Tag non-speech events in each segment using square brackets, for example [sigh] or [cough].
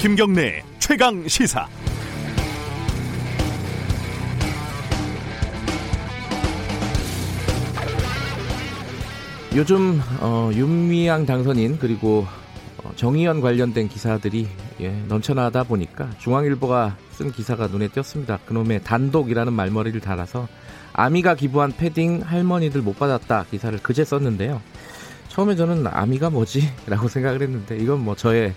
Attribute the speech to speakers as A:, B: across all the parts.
A: 김경래 최강 시사.
B: 요즘 어, 윤미향 당선인 그리고 어, 정의연 관련된 기사들이 예, 넘쳐나다 보니까 중앙일보가 쓴 기사가 눈에 띄었습니다. 그놈의 단독이라는 말머리를 달아서 아미가 기부한 패딩 할머니들 못 받았다 기사를 그제 썼는데요. 처음에 저는 아미가 뭐지? [laughs] 라고 생각을 했는데 이건 뭐 저의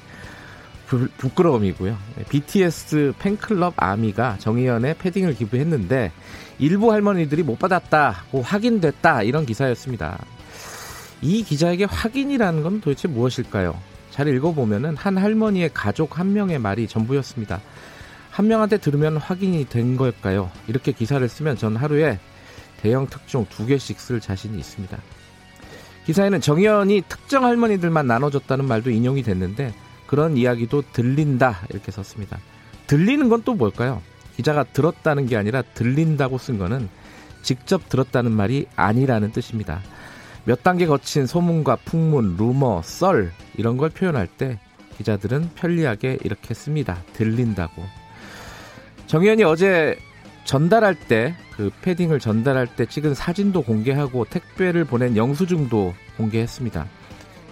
B: 부, 부끄러움이고요. BTS 팬클럽 아미가 정의연의 패딩을 기부했는데 일부 할머니들이 못 받았다고 확인됐다 이런 기사였습니다. 이 기자에게 확인이라는 건 도대체 무엇일까요? 잘 읽어보면은 한 할머니의 가족 한 명의 말이 전부였습니다. 한 명한테 들으면 확인이 된 걸까요? 이렇게 기사를 쓰면 전 하루에 대형 특종 두 개씩 쓸 자신이 있습니다. 기사에는 정의연이 특정 할머니들만 나눠줬다는 말도 인용이 됐는데 그런 이야기도 들린다 이렇게 썼습니다. 들리는 건 또 뭘까요? 기자가 들었다는 게 아니라 들린다고 쓴 거는 직접 들었다는 말이 아니라는 뜻입니다. 몇 단계 거친 소문과 풍문, 루머, 썰 이런 걸 표현할 때 기자들은 편리하게 이렇게 씁니다. 들린다고. 정의연이 어제 전달할 때 그 패딩을 전달할 때 찍은 사진도 공개하고 택배를 보낸 영수증도 공개했습니다.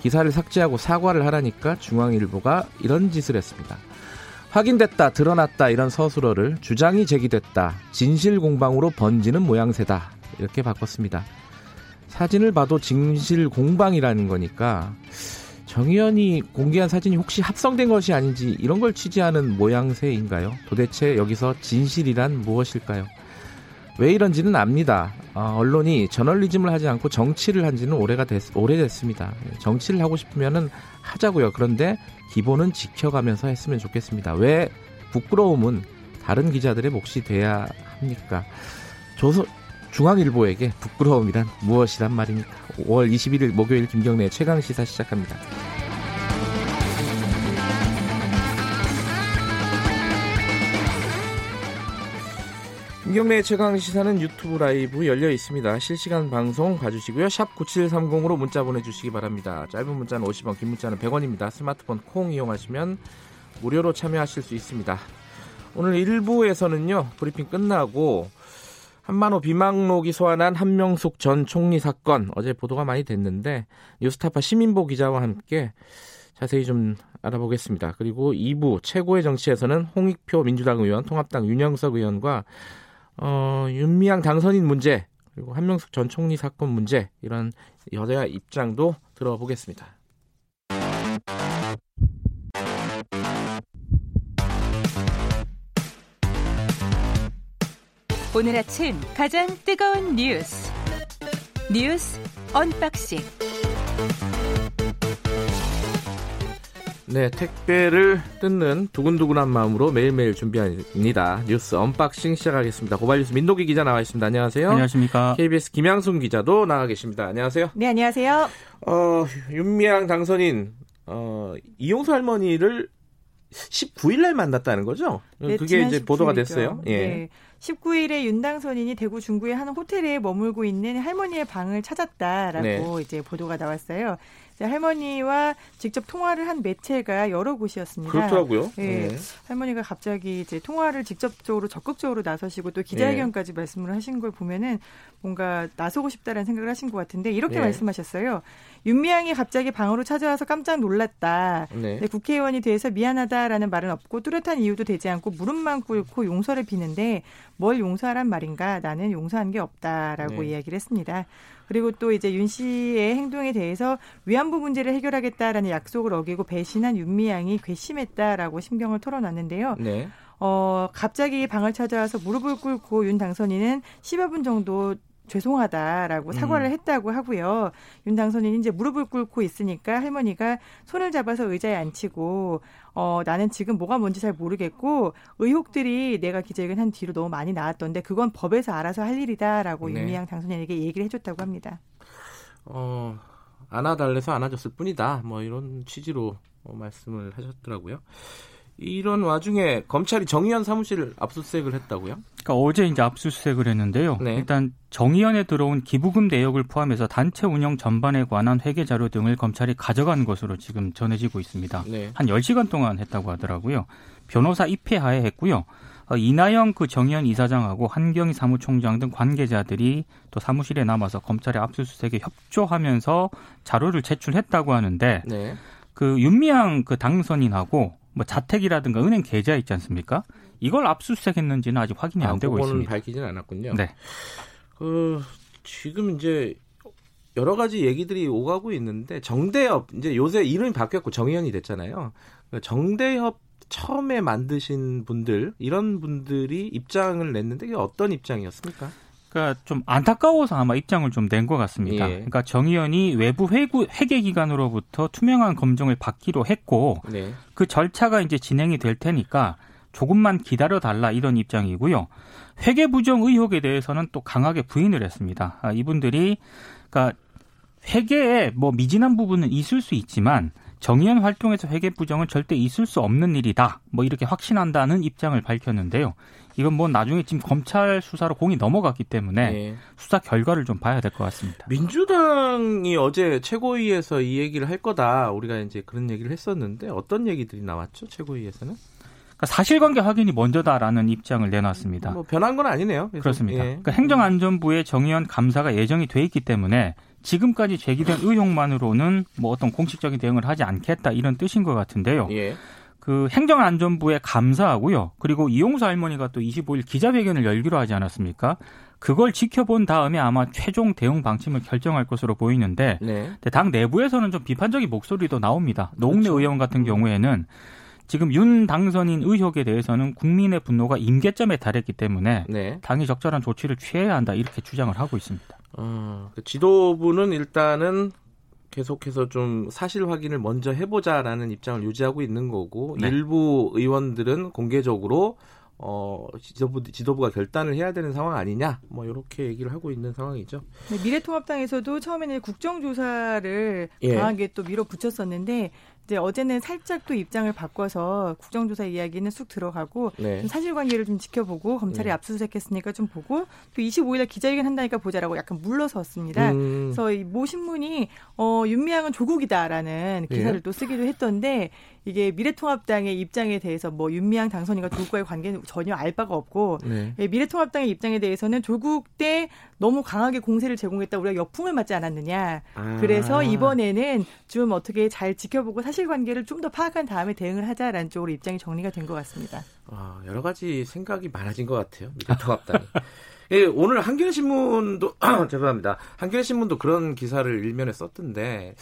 B: 기사를 삭제하고 사과를 하라니까 중앙일보가 이런 짓을 했습니다. 확인됐다, 드러났다 이런 서술어를 주장이 제기됐다, 진실 공방으로 번지는 모양새다 이렇게 바꿨습니다. 사진을 봐도 진실 공방이라는 거니까 정의연이 공개한 사진이 혹시 합성된 것이 아닌지 이런 걸 취재하는 모양새인가요? 도대체 여기서 진실이란 무엇일까요? 왜 이런지는 압니다. 어, 언론이 저널리즘을 하지 않고 정치를 한 지는 오래가 됐, 오래됐습니다. 정치를 하고 싶으면은 하자고요. 그런데 기본은 지켜가면서 했으면 좋겠습니다. 왜 부끄러움은 다른 기자들의 몫이 돼야 합니까? 조선, 중앙일보에게 부끄러움이란 무엇이란 말입니까? 5월 21일 목요일 김경래 최강 시사 시작합니다. 김경래 최강 시사는 유튜브 라이브 열려 있습니다. 실시간 방송 봐주시고요. 샵 9730으로 문자 보내주시기 바랍니다. 짧은 문자는 50원, 긴 문자는 100원입니다. 스마트폰 콩 이용하시면 무료로 참여하실 수 있습니다. 오늘 1부에서는요. 브리핑 끝나고 한만호 비망록이 소환한 한명숙 전 총리 사건 어제 보도가 많이 됐는데 뉴스타파 시민보 기자와 함께 자세히 좀 알아보겠습니다. 그리고 2부 최고의 정치에서는 홍익표 민주당 의원, 통합당 윤영석 의원과 어, 윤미향 당선인 문제 그리고 한명숙 전 총리 사건 문제 이런 여당 입장도 들어보겠습니다.
C: 오늘 아침 가장 뜨거운 뉴스 뉴스 unboxing
B: 네, 택배를 뜯는 두근두근한 마음으로 매일매일 준비합니다. 뉴스 unboxing 시작하겠습니다. 고발뉴스 민동기 기자 나와 있습니다. 안녕하세요.
D: 안녕하십니까.
B: KBS 김양순 기자도 나와 계십니다. 안녕하세요.
E: 네, 안녕하세요.
B: 어, 윤미향 당선인 어, 이용수 할머니를 19일 날 만났다는 거죠?
E: 네,
B: 그게 이제 보도가 됐어요.
E: 예. 네. 19일에 윤당선인이 대구 중구의 한 호텔에 머물고 있는 할머니의 방을 찾았다라고 네. 이제 보도가 나왔어요. 할머니와 직접 통화를 한 매체가 여러 곳이었습니다.
B: 그렇더라고요.
E: 네. 네. 할머니가 갑자기 이제 통화를 직접적으로 적극적으로 나서시고 또 기자회견까지 네. 말씀을 하신 걸 보면은 뭔가 나서고 싶다라는 생각을 하신 것 같은데 이렇게 네. 말씀하셨어요. 윤미향이 갑자기 방으로 찾아와서 깜짝 놀랐다. 네. 국회의원이 돼서 미안하다라는 말은 없고 뚜렷한 이유도 되지 않고 무릎만 꿇고 용서를 비는데 뭘 용서하란 말인가? 나는 용서한 게 없다라고 네. 이야기를 했습니다. 그리고 또 이제 윤 씨의 행동에 대해서 위안부 문제를 해결하겠다라는 약속을 어기고 배신한 윤미향이 괘씸했다라고 심경을 털어놨는데요. 네. 어, 갑자기 방을 찾아와서 무릎을 꿇고 윤 당선인은 10여 분 정도 죄송하다라고 사과를 음. 했다고 하고요. 윤 당선인이 이제 무릎을 꿇고 있으니까 할머니가 손을 잡아서 의자에 앉히고 어 나는 지금 뭐가 뭔지 잘 모르겠고 의혹들이 내가 기자회견 한 뒤로 너무 많이 나왔던데 그건 법에서 알아서 할 일이다라고 네. 윤미향 당선인에게 얘기를 해줬다고 합니다.
B: 어 안아달래서 안아줬을 뿐이다. 뭐 이런 취지로 어, 말씀을 하셨더라고요. 이런 와중에 검찰이 정의연 사무실을 압수수색을 했다고요?
D: 그러니까 어제 이제 압수수색을 했는데요. 네. 일단 정의연에 들어온 기부금 내역을 포함해서 단체 운영 전반에 관한 회계 자료 등을 검찰이 가져간 것으로 지금 전해지고 있습니다. 네. 한 10시간 동안 했다고 하더라고요. 변호사 입회하에 했고요. 어, 이나영 그 정의연 이사장하고 한경희 사무총장 등 관계자들이 또 사무실에 남아서 검찰의 압수수색에 협조하면서 자료를 제출했다고 하는데 네. 그 윤미향 그 당선인하고 뭐 자택이라든가 은행 계좌 있지 않습니까? 이걸 압수수색했는지는 아직 확인이 안 아, 되고 있습니다.
B: 밝히지는 않았군요. 네. 그 지금 이제 여러 가지 얘기들이 오가고 있는데 정대협 이제 요새 이름이 바뀌었고 정의연이 됐잖아요. 그 정대협 처음에 만드신 분들 이런 분들이 입장을 냈는데 이게 어떤 입장이었습니까?
D: 그러니까 좀 안타까워서 아마 입장을 좀 낸 것 같습니다. 예. 그러니까 정 의원이 외부 회구, 회계 기관으로부터 투명한 검증을 받기로 했고 네. 그 절차가 이제 진행이 될 테니까 조금만 기다려 달라 이런 입장이고요. 회계 부정 의혹에 대해서는 또 강하게 부인을 했습니다. 아, 이분들이 그러니까 회계에 뭐 미진한 부분은 있을 수 있지만 정의연 활동에서 회계 부정은 절대 있을 수 없는 일이다. 뭐 이렇게 확신한다는 입장을 밝혔는데요. 이건 뭐 나중에 지금 검찰 수사로 공이 넘어갔기 때문에 네. 수사 결과를 좀 봐야 될 것 같습니다.
B: 민주당이 어제 최고위에서 이 얘기를 할 거다. 우리가 이제 그런 얘기를 했었는데 어떤 얘기들이 나왔죠? 최고위에서는?
D: 그러니까 사실관계 확인이 먼저다라는 입장을 내놨습니다.
B: 뭐 변한 건 아니네요.
D: 그렇습니다. 예. 그러니까 행정안전부의 정의원 감사가 예정이 돼 있기 때문에 지금까지 제기된 의혹만으로는 뭐 어떤 공식적인 대응을 하지 않겠다 이런 뜻인 것 같은데요. 예. 그 행정안전부에 감사하고요. 그리고 이용수 할머니가 또 25일 기자회견을 열기로 하지 않았습니까? 그걸 지켜본 다음에 아마 최종 대응 방침을 결정할 것으로 보이는데 네. 당 내부에서는 좀 비판적인 목소리도 나옵니다. 노웅래 그렇죠. 의원 같은 경우에는 지금 윤 당선인 의혹에 대해서는 국민의 분노가 임계점에 달했기 때문에 네. 당이 적절한 조치를 취해야 한다 이렇게 주장을 하고 있습니다.
B: 어, 그 지도부는 일단은 계속해서 좀 사실 확인을 먼저 해보자라는 입장을 유지하고 있는 거고 네. 일부 의원들은 공개적으로 어, 지도부, 지도부가 결단을 해야 되는 상황 아니냐, 뭐, 이렇게 얘기를 하고 있는 상황이죠.
E: 네, 미래통합당에서도 처음에는 국정조사를 예. 강하게 또 밀어붙였었는데, 이제 어제는 살짝 또 입장을 바꿔서 국정조사 이야기는 쑥 들어가고 네. 좀 사실관계를 좀 지켜보고 검찰이 네. 압수수색했으니까 좀 보고 또 25일에 기자회견 한다니까 보자라고 약간 물러섰습니다. 음. 그래서 이모 신문이 어, 윤미향은 조국이다라는 기사를 네. 또 쓰기도 했던데 이게 미래통합당의 입장에 대해서 뭐 윤미향 당선인과 조국과의 관계는 전혀 알 바가 없고 네. 예, 미래통합당의 입장에 대해서는 조국 때 너무 강하게 공세를 제공했다 우리가 역풍을 맞지 않았느냐. 아. 그래서 이번에는 좀 어떻게 잘 지켜보고 사실관계를 좀 더 파악한 다음에 대응을 하자라는 쪽으로 입장이 정리가 된 것 같습니다.
B: 아, 여러 가지 생각이 많아진 것 같아요. 미래통합당이. [laughs] 예, 오늘 한겨레신문도 [clears throat] 죄송합니다. 한겨레신문도 그런 기사를 일면에 썼던데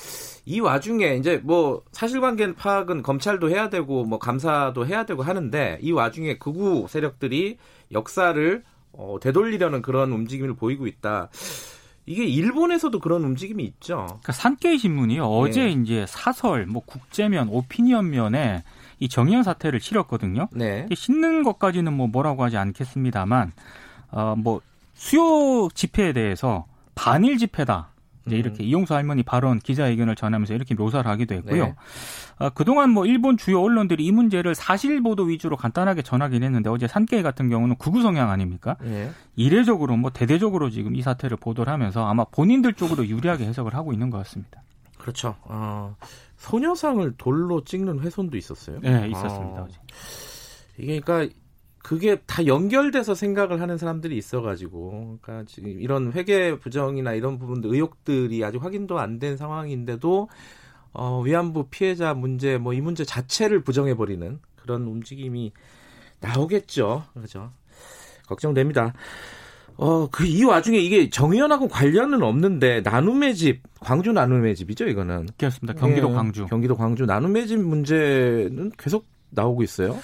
B: 이 와중에 이제 뭐 사실관계 파악은 검찰도 해야 되고 뭐 감사도 해야 되고 하는데 이 와중에 극우 세력들이 역사를 어, 되돌리려는 그런 움직임을 보이고 있다. 이게 일본에서도 그런 움직임이 있죠.
D: 그러니까 산케이 신문이 어제 네. 이제 사설, 뭐 국제면, 오피니언 면에 이 정의연 사태를 실었거든요. 네. 씻는 것까지는 뭐 뭐라고 하지 않겠습니다만 어, 뭐 수요 집회에 대해서 반일 집회다. 이제 음. 이렇게 음. 이용수 할머니 발언 기자회견을 전하면서 이렇게 묘사를 하기도 했고요. 네. 어, 그동안 뭐 일본 주요 언론들이 이 문제를 사실 보도 위주로 간단하게 전하긴 했는데 어제 산케이 같은 경우는 극우 성향 아닙니까? 네. 이례적으로 뭐 대대적으로 지금 이 사태를 보도를 하면서 아마 본인들 쪽으로 유리하게 해석을 하고 있는 것 같습니다.
B: 그렇죠. 어, 소녀상을 돌로 찍는 훼손도 있었어요.
D: 네, 있었습니다. 어.
B: 이게 그러니까 그게 다 연결돼서 생각을 하는 사람들이 있어가지고, 그러니까 지금 이런 회계 부정이나 이런 부분들 의혹들이 아직 확인도 안 된 상황인데도 어, 위안부 피해자 문제, 뭐 이 문제 자체를 부정해 버리는 그런 움직임이 나오겠죠. 그렇죠. 걱정됩니다. 어, 그 이 와중에 이게 정의연하고 관련은 없는데 나눔의 집, 광주 나눔의 집이죠, 이거는.
D: 그렇습니다. 경기도 예, 광주.
B: 경기도 광주 나눔의 집 문제는 계속 나오고 있어요.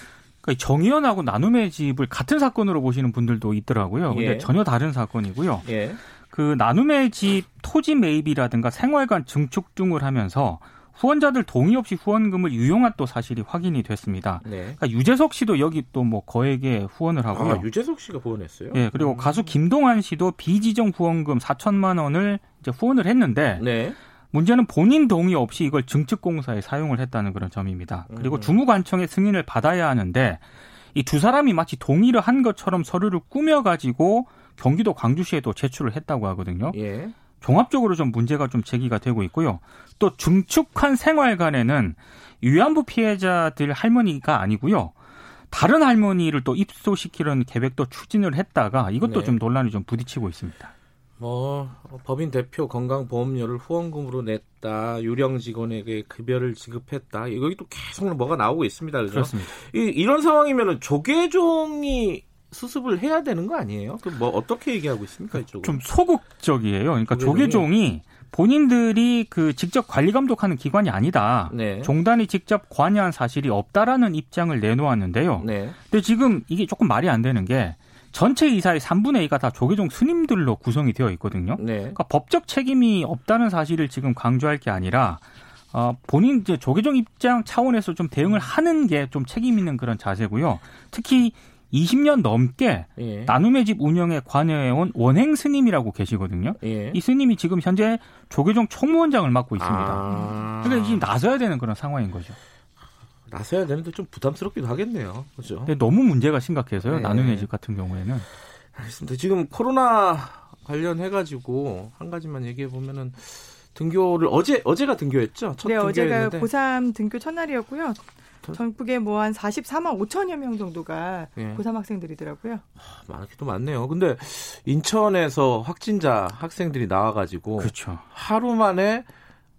D: 그러니까 정의연하고 나눔의 집을 같은 사건으로 보시는 분들도 있더라고요. 근데 예. 전혀 다른 사건이고요. 예. 그 나눔의 집 토지 매입이라든가 생활관 증축 등을 하면서 후원자들 동의 없이 후원금을 유용한 또 사실이 확인이 됐습니다. 네. 그러니까 유재석 씨도 여기 또 뭐 거액의 후원을 하고요. 아,
B: 유재석 씨가 후원했어요?
D: 예, 그리고 음. 가수 김동완 씨도 비지정 후원금 4천만 원을 이제 후원을 했는데 네. 문제는 본인 동의 없이 이걸 증축공사에 사용을 했다는 그런 점입니다. 그리고 음. 주무관청의 승인을 받아야 하는데 이 두 사람이 마치 동의를 한 것처럼 서류를 꾸며가지고 경기도 광주시에도 제출을 했다고 하거든요. 예. 종합적으로 좀 문제가 좀 제기가 되고 있고요. 또 중축한 생활관에는 위안부 피해자들 할머니가 아니고요. 다른 할머니를 또 입소시키려는 계획도 추진을 했다가 이것도 네. 좀 논란이 좀 부딪히고 있습니다.
B: 뭐 법인 대표 건강보험료를 후원금으로 냈다 유령 직원에게 급여를 지급했다 여기 또 계속 뭐가 나오고 있습니다 그죠?
D: 그렇습니다.
B: 이, 이런 상황이면은 조계종이 수습을 해야 되는 거 아니에요? 그뭐 어떻게 얘기하고 있습니까 이쪽은?
D: 좀 소극적이에요. 그러니까 조계종이, 조계종이 본인들이 그 직접 관리 감독하는 기관이 아니다. 네. 종단이 직접 관여한 사실이 없다라는 입장을 내놓았는데요. 네. 근데 지금 이게 조금 말이 안 되는 게 전체 이사의 3분의 2가 다 조계종 스님들로 구성이 되어 있거든요. 네. 그러니까 법적 책임이 없다는 사실을 지금 강조할 게 아니라 어, 본인 이제 조계종 입장 차원에서 좀 대응을 하는 게 좀 책임 있는 그런 자세고요. 특히 20년 넘게 예. 나눔의 집 운영에 관여해온 원행 스님이라고 계시거든요. 예. 이 스님이 지금 현재 조계종 총무원장을 맡고 있습니다. 아. 그러니까 지금 나서야 되는 그런 상황인 거죠.
B: 나서야 되는데 좀 부담스럽기도 하겠네요. 그렇죠?
D: 근데 너무 문제가 심각해서요. 네. 나눔의 집 같은 경우에는.
B: 알겠습니다. 지금 코로나 관련해 가지고 한 가지만 얘기해 보면은 등교를 어제 어제가 등교했죠.
E: 첫 네, 어제가 고3 등교 첫날이었고요. 전국에 뭐 한 44만 5천여 명 정도가 예. 고3 학생들이더라고요.
B: 많기도 많네요. 근데 인천에서 확진자 학생들이 나와가지고 그렇죠. 하루 만에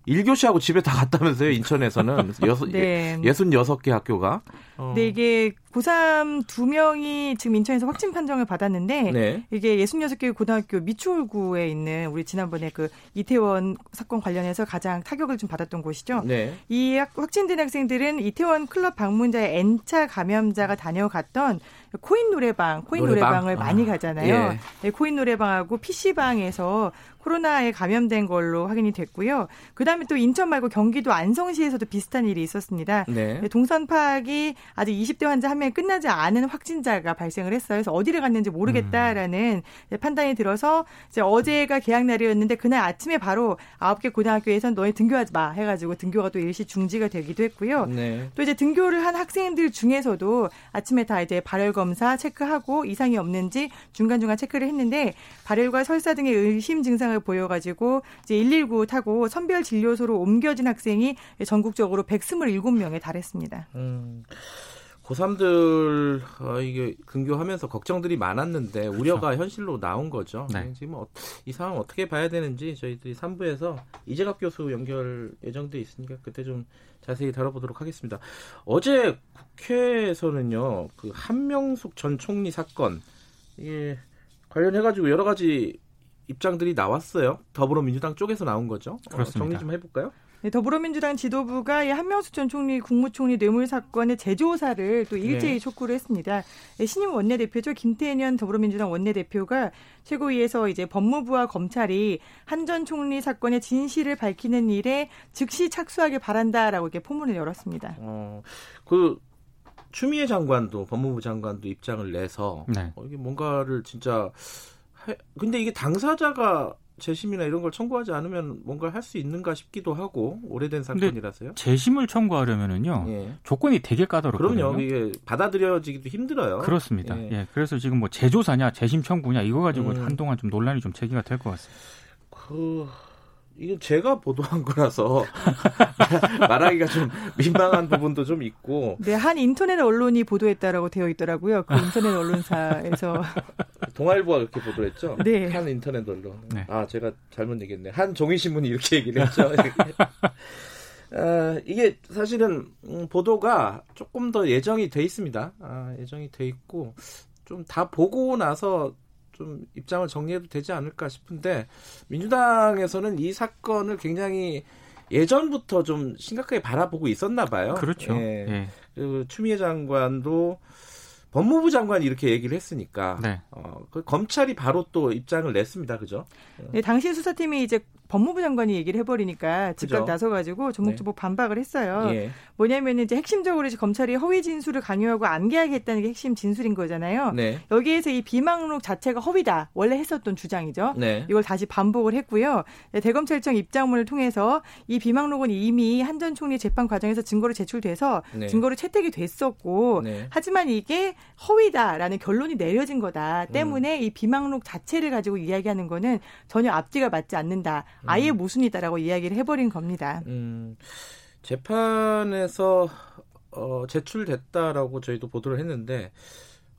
B: 1교시하고 집에 다 갔다면서요, 인천에서는. [laughs] 여섯, 네. 66개 학교가.
E: 어. 네, 이게 고3 두 명이 지금 인천에서 확진 판정을 받았는데 네. 이게 66개 고등학교 미추홀구에 있는 우리 지난번에 그 이태원 사건 관련해서 가장 타격을 좀 받았던 곳이죠. 네. 이 확진된 학생들은 이태원 클럽 방문자의 N차 감염자가 다녀갔던 코인 노래방, 코인 노래방? 을 아. 많이 가잖아요. 예. 네, 코인 노래방하고 PC방에서 코로나에 감염된 걸로 확인이 됐고요. 그다음에 또 인천 말고 경기도 안성시에서도 비슷한 일이 있었습니다. 네. 네 동선 파악이 아직 20대 환자 한 명이 끝나지 않은 확진자가 발생을 했어요. 그래서 어디를 갔는지 모르겠다라는 음. 판단이 들어서 이제 어제가 개학 날이었는데 그날 아침에 바로 9개 고등학교에선 너희 등교하지 마 해가지고 등교가 또 일시 중지가 되기도 했고요. 네. 또 이제 등교를 한 학생들 중에서도 아침에 다 이제 발열 검사 체크하고 이상이 없는지 중간중간 체크를 했는데 발열과 설사 등의 의심 증상을 증상을 보여가지고 이제 119 타고 선별 진료소로 옮겨진 학생이 전국적으로 127명에 달했습니다. 음.
B: 고3들 어, 이게 근교하면서 걱정들이 많았는데 그렇죠. 우려가 현실로 나온 거죠. 네. 지금 어, 이 상황 어떻게 봐야 되는지 저희들이 3부에서 이재갑 교수 연결 예정돼 있으니까 그때 좀 자세히 다뤄보도록 하겠습니다. 어제 국회에서는요 그 한명숙 전 총리 사건 이게 관련해가지고 여러 가지 입장들이 나왔어요. 더불어민주당 쪽에서 나온 거죠. 어, 그렇습니다. 어, 정리 좀 해볼까요?
E: 네, 더불어민주당 지도부가 이 한명수 전 총리 국무총리 뇌물 사건의 재조사를 또 일제히 네. 촉구를 했습니다. 네, 신임 원내대표죠 김태년 더불어민주당 원내대표가 최고위에서 이제 법무부와 검찰이 한 전 총리 사건의 진실을 밝히는 일에 즉시 착수하길 바란다라고 이렇게 포문을 열었습니다. 어,
B: 그 추미애 장관도 법무부 장관도 입장을 내서 네. 어, 이게 뭔가를 진짜 근데 이게 당사자가 재심이나 이런 걸 청구하지 않으면 뭔가 할 수 있는가 싶기도 하고 오래된 사건이라서요.
D: 재심을 청구하려면은요 예. 조건이 되게 까다롭거든요.
B: 그럼요. 이게 받아들여지기도 힘들어요.
D: 그렇습니다. 예. 예. 그래서 지금 뭐 재조사냐 재심 청구냐 이거 가지고 음. 한동안 좀 논란이 좀 제기가 될 것 같습니다.
B: 그 이건 제가 보도한 거라서 [laughs] 말하기가 좀 민망한 부분도 좀 있고.
E: 네, 한 인터넷 언론이 보도했다라고 되어 있더라고요. 그 인터넷 언론사에서. [laughs]
B: 동아일보가 그렇게 보도했죠. 네. 한 인터넷 언론. 네. 아, 제가 잘못 얘기했네. 한 종이 신문이 이렇게 얘기를 했죠. [laughs] 아, 이게 사실은 음, 보도가 조금 더 예정이 돼 있습니다. 아, 예정이 돼 있고 좀 다 보고 나서 좀 입장을 정리해도 되지 않을까 싶은데 민주당에서는 이 사건을 굉장히 예전부터 좀 심각하게 바라보고 있었나 봐요.
D: 그렇죠. 예.
B: 예. 그 추미애 장관도 법무부 장관이 이렇게 얘기를 했으니까 네. 어, 그 검찰이 바로 또 입장을 냈습니다. 그죠?
E: 네, 당시 수사팀이 이제 법무부 장관이 얘기를 해버리니까 즉각 그죠? 나서가지고 조목조목 네. 반박을 했어요. 예. 뭐냐면 이제 핵심적으로 이제 검찰이 허위 진술을 강요하고 했다는 게 핵심 진술인 거잖아요. 네. 여기에서 이 비망록 자체가 허위다 원래 했었던 주장이죠. 네. 이걸 다시 반복을 했고요. 네, 대검찰청 입장문을 통해서 이 비망록은 이미 한 전 총리 재판 과정에서 증거로 제출돼서 네. 증거로 채택이 됐었고 네. 하지만 이게 허위다라는 결론이 내려진 거다 때문에 음. 이 비망록 자체를 가지고 이야기하는 거는 전혀 앞뒤가 맞지 않는다. 아예 음. 모순이다라고 이야기를 해버린 겁니다. 음,
B: 재판에서 어, 제출됐다라고 저희도 보도를 했는데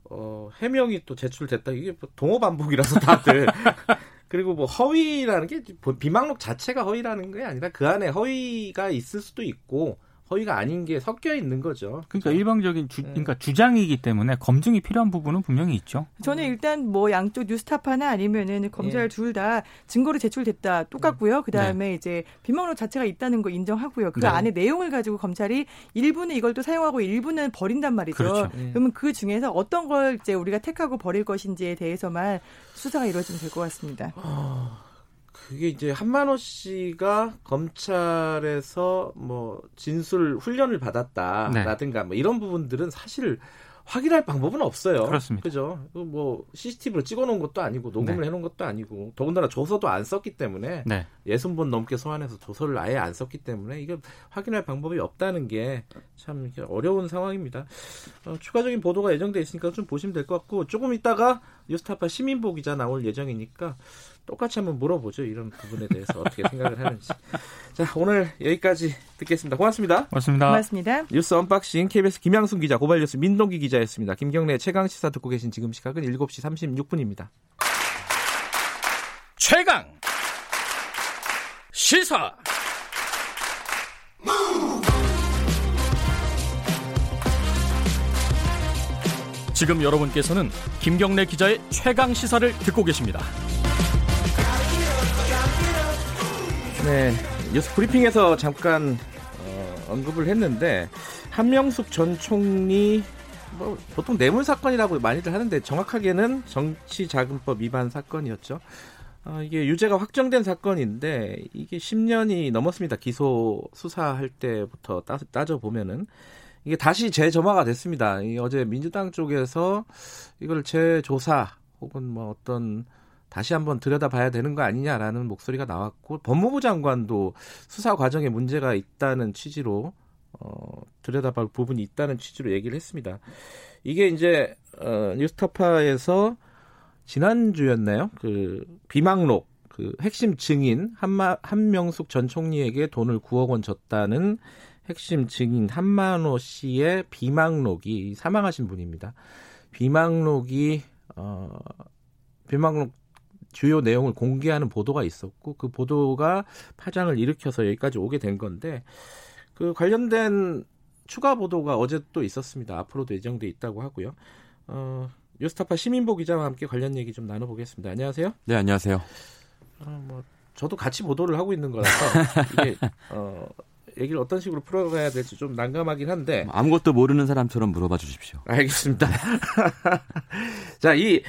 B: 어, 해명이 또 제출됐다 이게 뭐 동호 반복이라서 다들 [laughs] 그리고 뭐 허위라는 게 비망록 자체가 허위라는 게 아니라 그 안에 허위가 있을 수도 있고 허위가 아닌 게 섞여 있는 거죠.
D: 그러니까 일방적인 주, 네. 그러니까 주장이기 때문에 검증이 필요한 부분은 분명히 있죠.
E: 저는 일단 뭐 양쪽 뉴스타파나 아니면은 검찰 예. 둘다 증거로 제출됐다 똑같고요. 그 다음에 네. 이제 비망록 자체가 있다는 거 인정하고요. 그 네. 안에 내용을 가지고 검찰이 일부는 이걸 또 사용하고 일부는 버린단 말이죠. 그렇죠. 예. 그러면 그 중에서 어떤 걸 이제 우리가 택하고 버릴 것인지에 대해서만 수사가 이루어지면 될 것 같습니다. 어...
B: 그게 이제 한만호 씨가 검찰에서 뭐 진술 훈련을 받았다라든가 네. 뭐 이런 부분들은 사실 확인할 방법은 없어요.
D: 그렇습니다.
B: 그죠? 뭐 CCTV로 찍어놓은 것도 아니고 녹음을 네. 해놓은 것도 아니고 더군다나 조서도 안 썼기 때문에 네. 예순 번 넘게 소환해서 조서를 아예 안 썼기 때문에 이거 확인할 방법이 없다는 게 참 어려운 상황입니다. 어, 추가적인 보도가 예정돼 있으니까 좀 보시면 될 것 같고 조금 있다가 뉴스타파 심인보 기자 나올 예정이니까 똑같이 한번 물어보죠. 이런 부분에 대해서 어떻게 생각을 하는지. 자, 오늘 여기까지 듣겠습니다. 고맙습니다.
D: 고맙습니다.
E: 고맙습니다.
B: 뉴스 unboxing KBS 김양순 기자, 고발뉴스 민동기 기자였습니다. 김경래 최강 시사 듣고 계신 지금 시각은 7시 36분입니다.
A: 최강 시사 지금 여러분께서는 김경래 기자의 최강 시사를 듣고 계십니다.
B: 네, 뉴스 브리핑에서 잠깐 어, 언급을 했는데 한명숙 전 총리 뭐 보통 뇌물 사건이라고 많이들 하는데 정확하게는 정치자금법 위반 사건이었죠. 어, 이게 유죄가 확정된 사건인데 이게 10년이 넘었습니다. 기소 수사할 때부터 따, 따져 보면은 이게 다시 재점화가 됐습니다. 어제 민주당 쪽에서 이걸 재조사 혹은 뭐 어떤 다시 한번 들여다봐야 되는 거 아니냐라는 목소리가 나왔고 법무부 장관도 수사 과정에 문제가 있다는 취지로 어, 들여다볼 부분이 있다는 취지로 얘기를 했습니다. 이게 이제 어, 뉴스타파에서 지난주였나요? 그 비망록 그 핵심 증인 한마, 한명숙 전 총리에게 돈을 9억 원 줬다는 핵심 증인 한만호 씨의 비망록이 사망하신 분입니다. 비망록이 어 비망록 주요 내용을 공개하는 보도가 있었고 그 보도가 파장을 일으켜서 여기까지 오게 된 건데 그 관련된 추가 보도가 어제 또 있었습니다. 앞으로도 예정돼 있다고 하고요. 어, 뉴스타파 시민보 기자와 함께 관련 얘기 좀 나눠보겠습니다. 안녕하세요.
F: 네, 안녕하세요.
B: 어, 뭐 저도 같이 보도를 하고 있는 거라서 이게 [laughs] 어, 얘기를 어떤 식으로 풀어가야 될지 좀 난감하긴 한데
F: 뭐 아무것도 모르는 사람처럼 물어봐 주십시오.
B: 알겠습니다. [laughs] 자, 이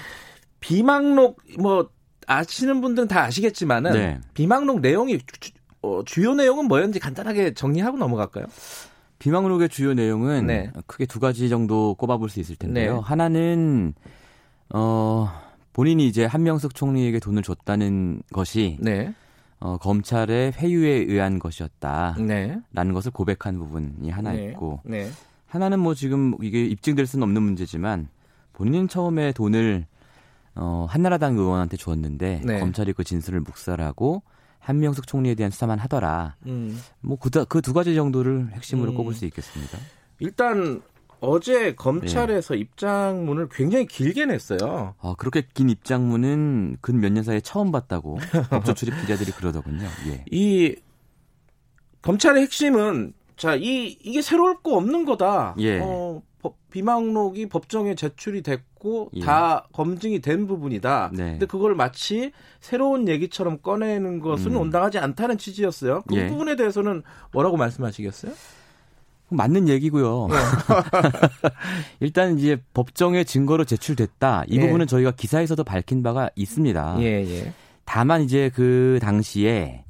B: 비망록 뭐 아시는 분들은 다 아시겠지만은 네. 비망록 내용이 주, 어, 주요 내용은 뭐였는지 간단하게 정리하고 넘어갈까요?
F: 비망록의 주요 내용은 네. 크게 두 가지 정도 꼽아볼 수 있을 텐데요. 네. 하나는 어 본인이 이제 한명숙 총리에게 돈을 줬다는 것이 네. 어, 검찰의 회유에 의한 것이었다라는 네. 것을 고백한 부분이 하나 네. 있고 네. 하나는 뭐 지금 이게 입증될 수는 없는 문제지만 본인은 처음에 돈을 어, 한나라당 의원한테 줬는데 네. 검찰이 그 진술을 묵살하고 한명숙 총리에 대한 수사만 하더라. 음. 뭐그 그 가지 정도를 핵심으로 음. 꼽을 수 있겠습니다.
B: 일단 어제 검찰에서 네. 입장문을 굉장히 길게 냈어요.
F: 아, 그렇게 긴 입장문은 근 몇 년 사이에 처음 봤다고 [laughs] 법조 출입 기자들이 그러더군요. 예.
B: 이 검찰의 핵심은 자, 이 이게 새로울 거 없는 거다. 예. 어, 법, 비망록이 법정에 제출이 됐고 예. 다 검증이 된 부분이다. 네. 근데 그걸 마치 새로운 얘기처럼 꺼내는 것은 음. 온당하지 않다는 취지였어요. 그 예. 부분에 대해서는 뭐라고 말씀하시겠어요?
F: 맞는 얘기고요. 네. [laughs] 일단 이제 법정에 증거로 제출됐다. 이 예. 부분은 저희가 기사에서도 밝힌 바가 있습니다. 예, 예. 다만 이제 그 당시에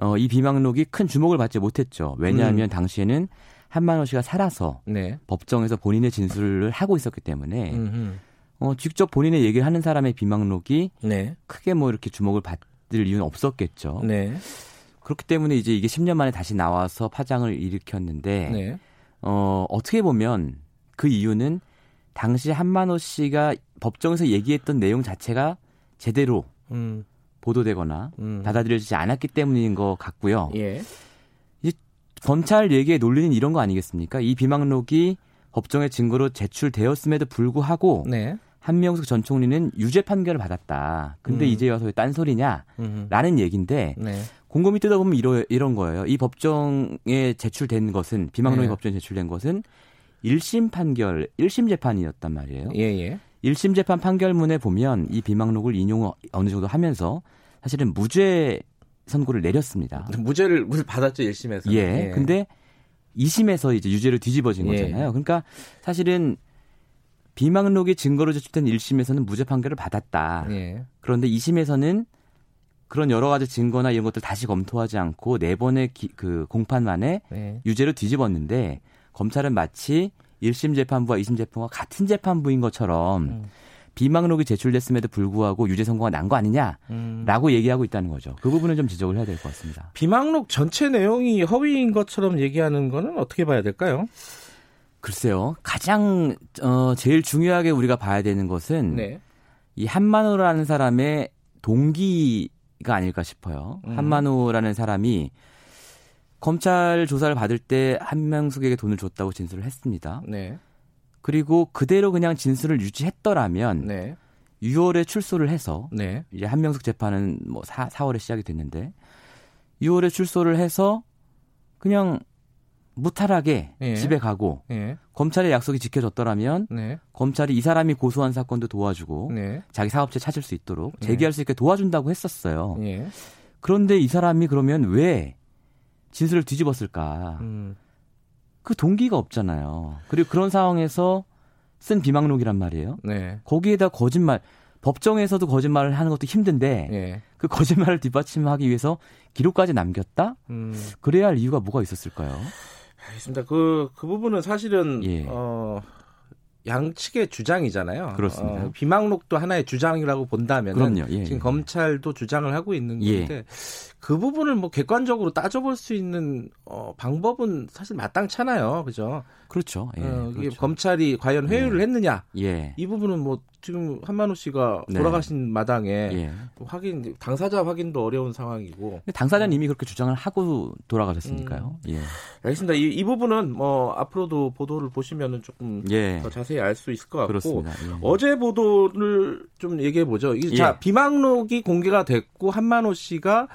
F: 어, 이 비망록이 큰 주목을 받지 못했죠. 왜냐하면 음. 당시에는 한만호 씨가 살아서 네. 법정에서 본인의 진술을 하고 있었기 때문에 어, 직접 본인의 얘기를 하는 사람의 비망록이 네. 크게 뭐 이렇게 주목을 받을 이유는 없었겠죠. 네. 그렇기 때문에 이제 이게 10년 만에 다시 나와서 파장을 일으켰는데 네. 어, 어떻게 보면 그 이유는 당시 한만호 씨가 법정에서 얘기했던 내용 자체가 제대로 음. 보도되거나 음. 받아들여지지 않았기 때문인 것 같고요. 예. 검찰 얘기의 논리는 이런 거 아니겠습니까? 이 비망록이 법정의 증거로 제출되었음에도 불구하고 네. 한명숙 전 총리는 유죄 판결을 받았다. 근데 음. 이제 와서 왜 딴소리냐? 라는 얘기인데 네. 곰곰이 뜯어보면 이러, 이런 거예요. 이 법정에 제출된 것은 비망록이 네. 법정에 제출된 것은 1심 판결, 1심 재판이었단 말이에요. 예, 예. 1심 재판 판결문에 보면 이 비망록을 인용 어느 정도 하면서 사실은 무죄 선고를 내렸습니다.
B: 무죄를 무죄 받았죠 1심에서.
F: 예. 예. 근데 2심에서 이제 유죄로 뒤집어진 예. 거잖아요. 그러니까 사실은 비망록이 증거로 제출된 1심에서는 무죄 판결을 받았다. 예. 그런데 2심에서는 그런 여러 가지 증거나 이런 것들 다시 검토하지 않고 네 번의 기, 그 공판 만에 예. 유죄로 뒤집었는데 검찰은 마치 1심 재판부와 2심 재판부가 같은 재판부인 것처럼 음. 비망록이 제출됐음에도 불구하고 유죄 선고가 난 거 아니냐라고 음. 얘기하고 있다는 거죠. 그 부분은 좀 지적을 해야 될 것 같습니다.
B: 비망록 전체 내용이 허위인 것처럼 얘기하는 거는 어떻게 봐야 될까요?
F: 글쎄요. 가장 어 제일 중요하게 우리가 봐야 되는 것은 네. 이 한만호라는 사람의 동기가 아닐까 싶어요. 음. 한만호라는 사람이 검찰 조사를 받을 때 한명숙에게 돈을 줬다고 진술을 했습니다. 네. 그리고 그대로 그냥 진술을 유지했더라면 네. 6월에 출소를 해서 네. 이제 한명숙 재판은 뭐 4, 4월에 시작이 됐는데 6월에 출소를 해서 그냥 무탈하게 예. 집에 가고 예. 검찰의 약속이 지켜졌더라면 네. 검찰이 이 사람이 고소한 사건도 도와주고 네. 자기 사업체 찾을 수 있도록 예. 제기할 수 있게 도와준다고 했었어요. 예. 그런데 이 사람이 그러면 왜 진술을 뒤집었을까? 음. 그 동기가 없잖아요. 그리고 그런 상황에서 쓴 비망록이란 말이에요. 네. 거기에다 거짓말 법정에서도 거짓말을 하는 것도 힘든데 네. 그 거짓말을 뒷받침하기 위해서 기록까지 남겼다? 음. 그래야 할 이유가 뭐가 있었을까요?
B: 알겠습니다. 그, 그 부분은 사실은, 예. 어, 양측의 주장이잖아요.
F: 그렇습니다.
B: 어, 비망록도 하나의 주장이라고 본다면 예, 지금 예. 검찰도 주장을 하고 있는 예. 건데 예. 그 부분을 뭐 객관적으로 따져볼 수 있는 어, 방법은 사실 마땅찮아요, 그죠?
F: 그렇죠.
B: 예, 어, 이게 그렇죠. 검찰이 과연 회유를 예. 했느냐? 이 부분은 뭐 지금 한만호 씨가 네. 돌아가신 마당에 예. 확인 당사자 확인도 어려운 상황이고
F: 당사자는 이미 그렇게 주장을 하고 돌아가셨으니까요. 음. 예.
B: 알겠습니다. 이, 이 부분은 뭐 앞으로도 보도를 보시면은 조금 예. 더 자세히 알 수 있을 것 같고 그렇습니다. 예. 어제 보도를 좀 얘기해 보죠. 자 예. 비망록이 공개가 됐고 한만호 씨가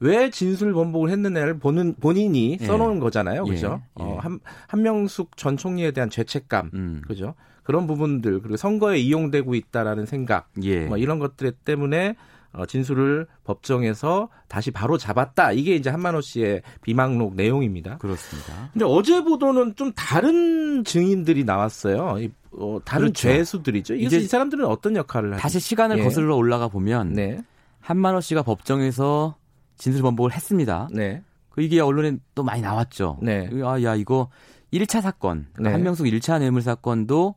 B: 왜 진술 번복을 했느냐를 보는 본인이 예. 써놓은 거잖아요, 그죠? 어, 한 한명숙 전 총리에 대한 죄책감, 음. 그죠? 그런 부분들 그리고 선거에 이용되고 있다라는 생각 예. 뭐 이런 것들 때문에 어, 진술을 법정에서 다시 바로 잡았다. 이게 이제 한만호 씨의 비망록 내용입니다.
F: 그렇습니다.
B: 근데 어제 보도는 좀 다른 증인들이 나왔어요. 이, 어, 다른 그렇죠. 죄수들이죠. 이제 이 사람들은 어떤 역할을 하죠?
F: 다시 시간을 예. 거슬러 올라가 보면 네. 한만호 씨가 법정에서 진술 번복을 했습니다. 네. 그 이게 언론에 또 많이 나왔죠. 네. 아, 야, 이거 1차 사건, 그러니까 네. 한명숙 1차 뇌물 사건도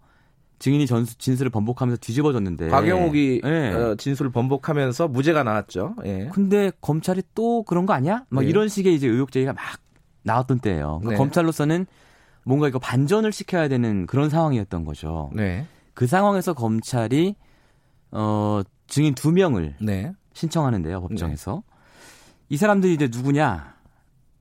F: 증인이 전수, 진술을 번복하면서 뒤집어졌는데
B: 박영욱이 네. 어, 진술을 번복하면서 무죄가 나왔죠. 예.
F: 근데 검찰이 또 그런 거 아니야? 막 네. 이런 식의 이제 의혹 제기가 막 나왔던 때예요. 그러니까 네. 검찰로서는 뭔가 이거 반전을 시켜야 되는 그런 상황이었던 거죠. 네. 그 상황에서 검찰이 어 증인 두 명을 네. 신청하는데요 법정에서 네. 이 사람들이 이제 누구냐?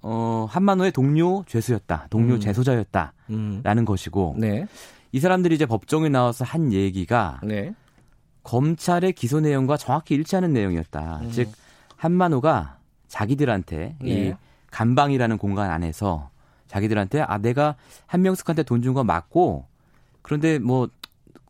F: 어 한만호의 동료 죄수였다, 동료 음. 재소자였다라는 음. 것이고. 네. 이 사람들이 이제 법정에 나와서 한 얘기가 네. 검찰의 기소 내용과 정확히 일치하는 내용이었다. 음. 즉 한만호가 자기들한테 네. 이 감방이라는 공간 안에서 자기들한테 아 내가 한명숙한테 돈 준 거 맞고 그런데 뭐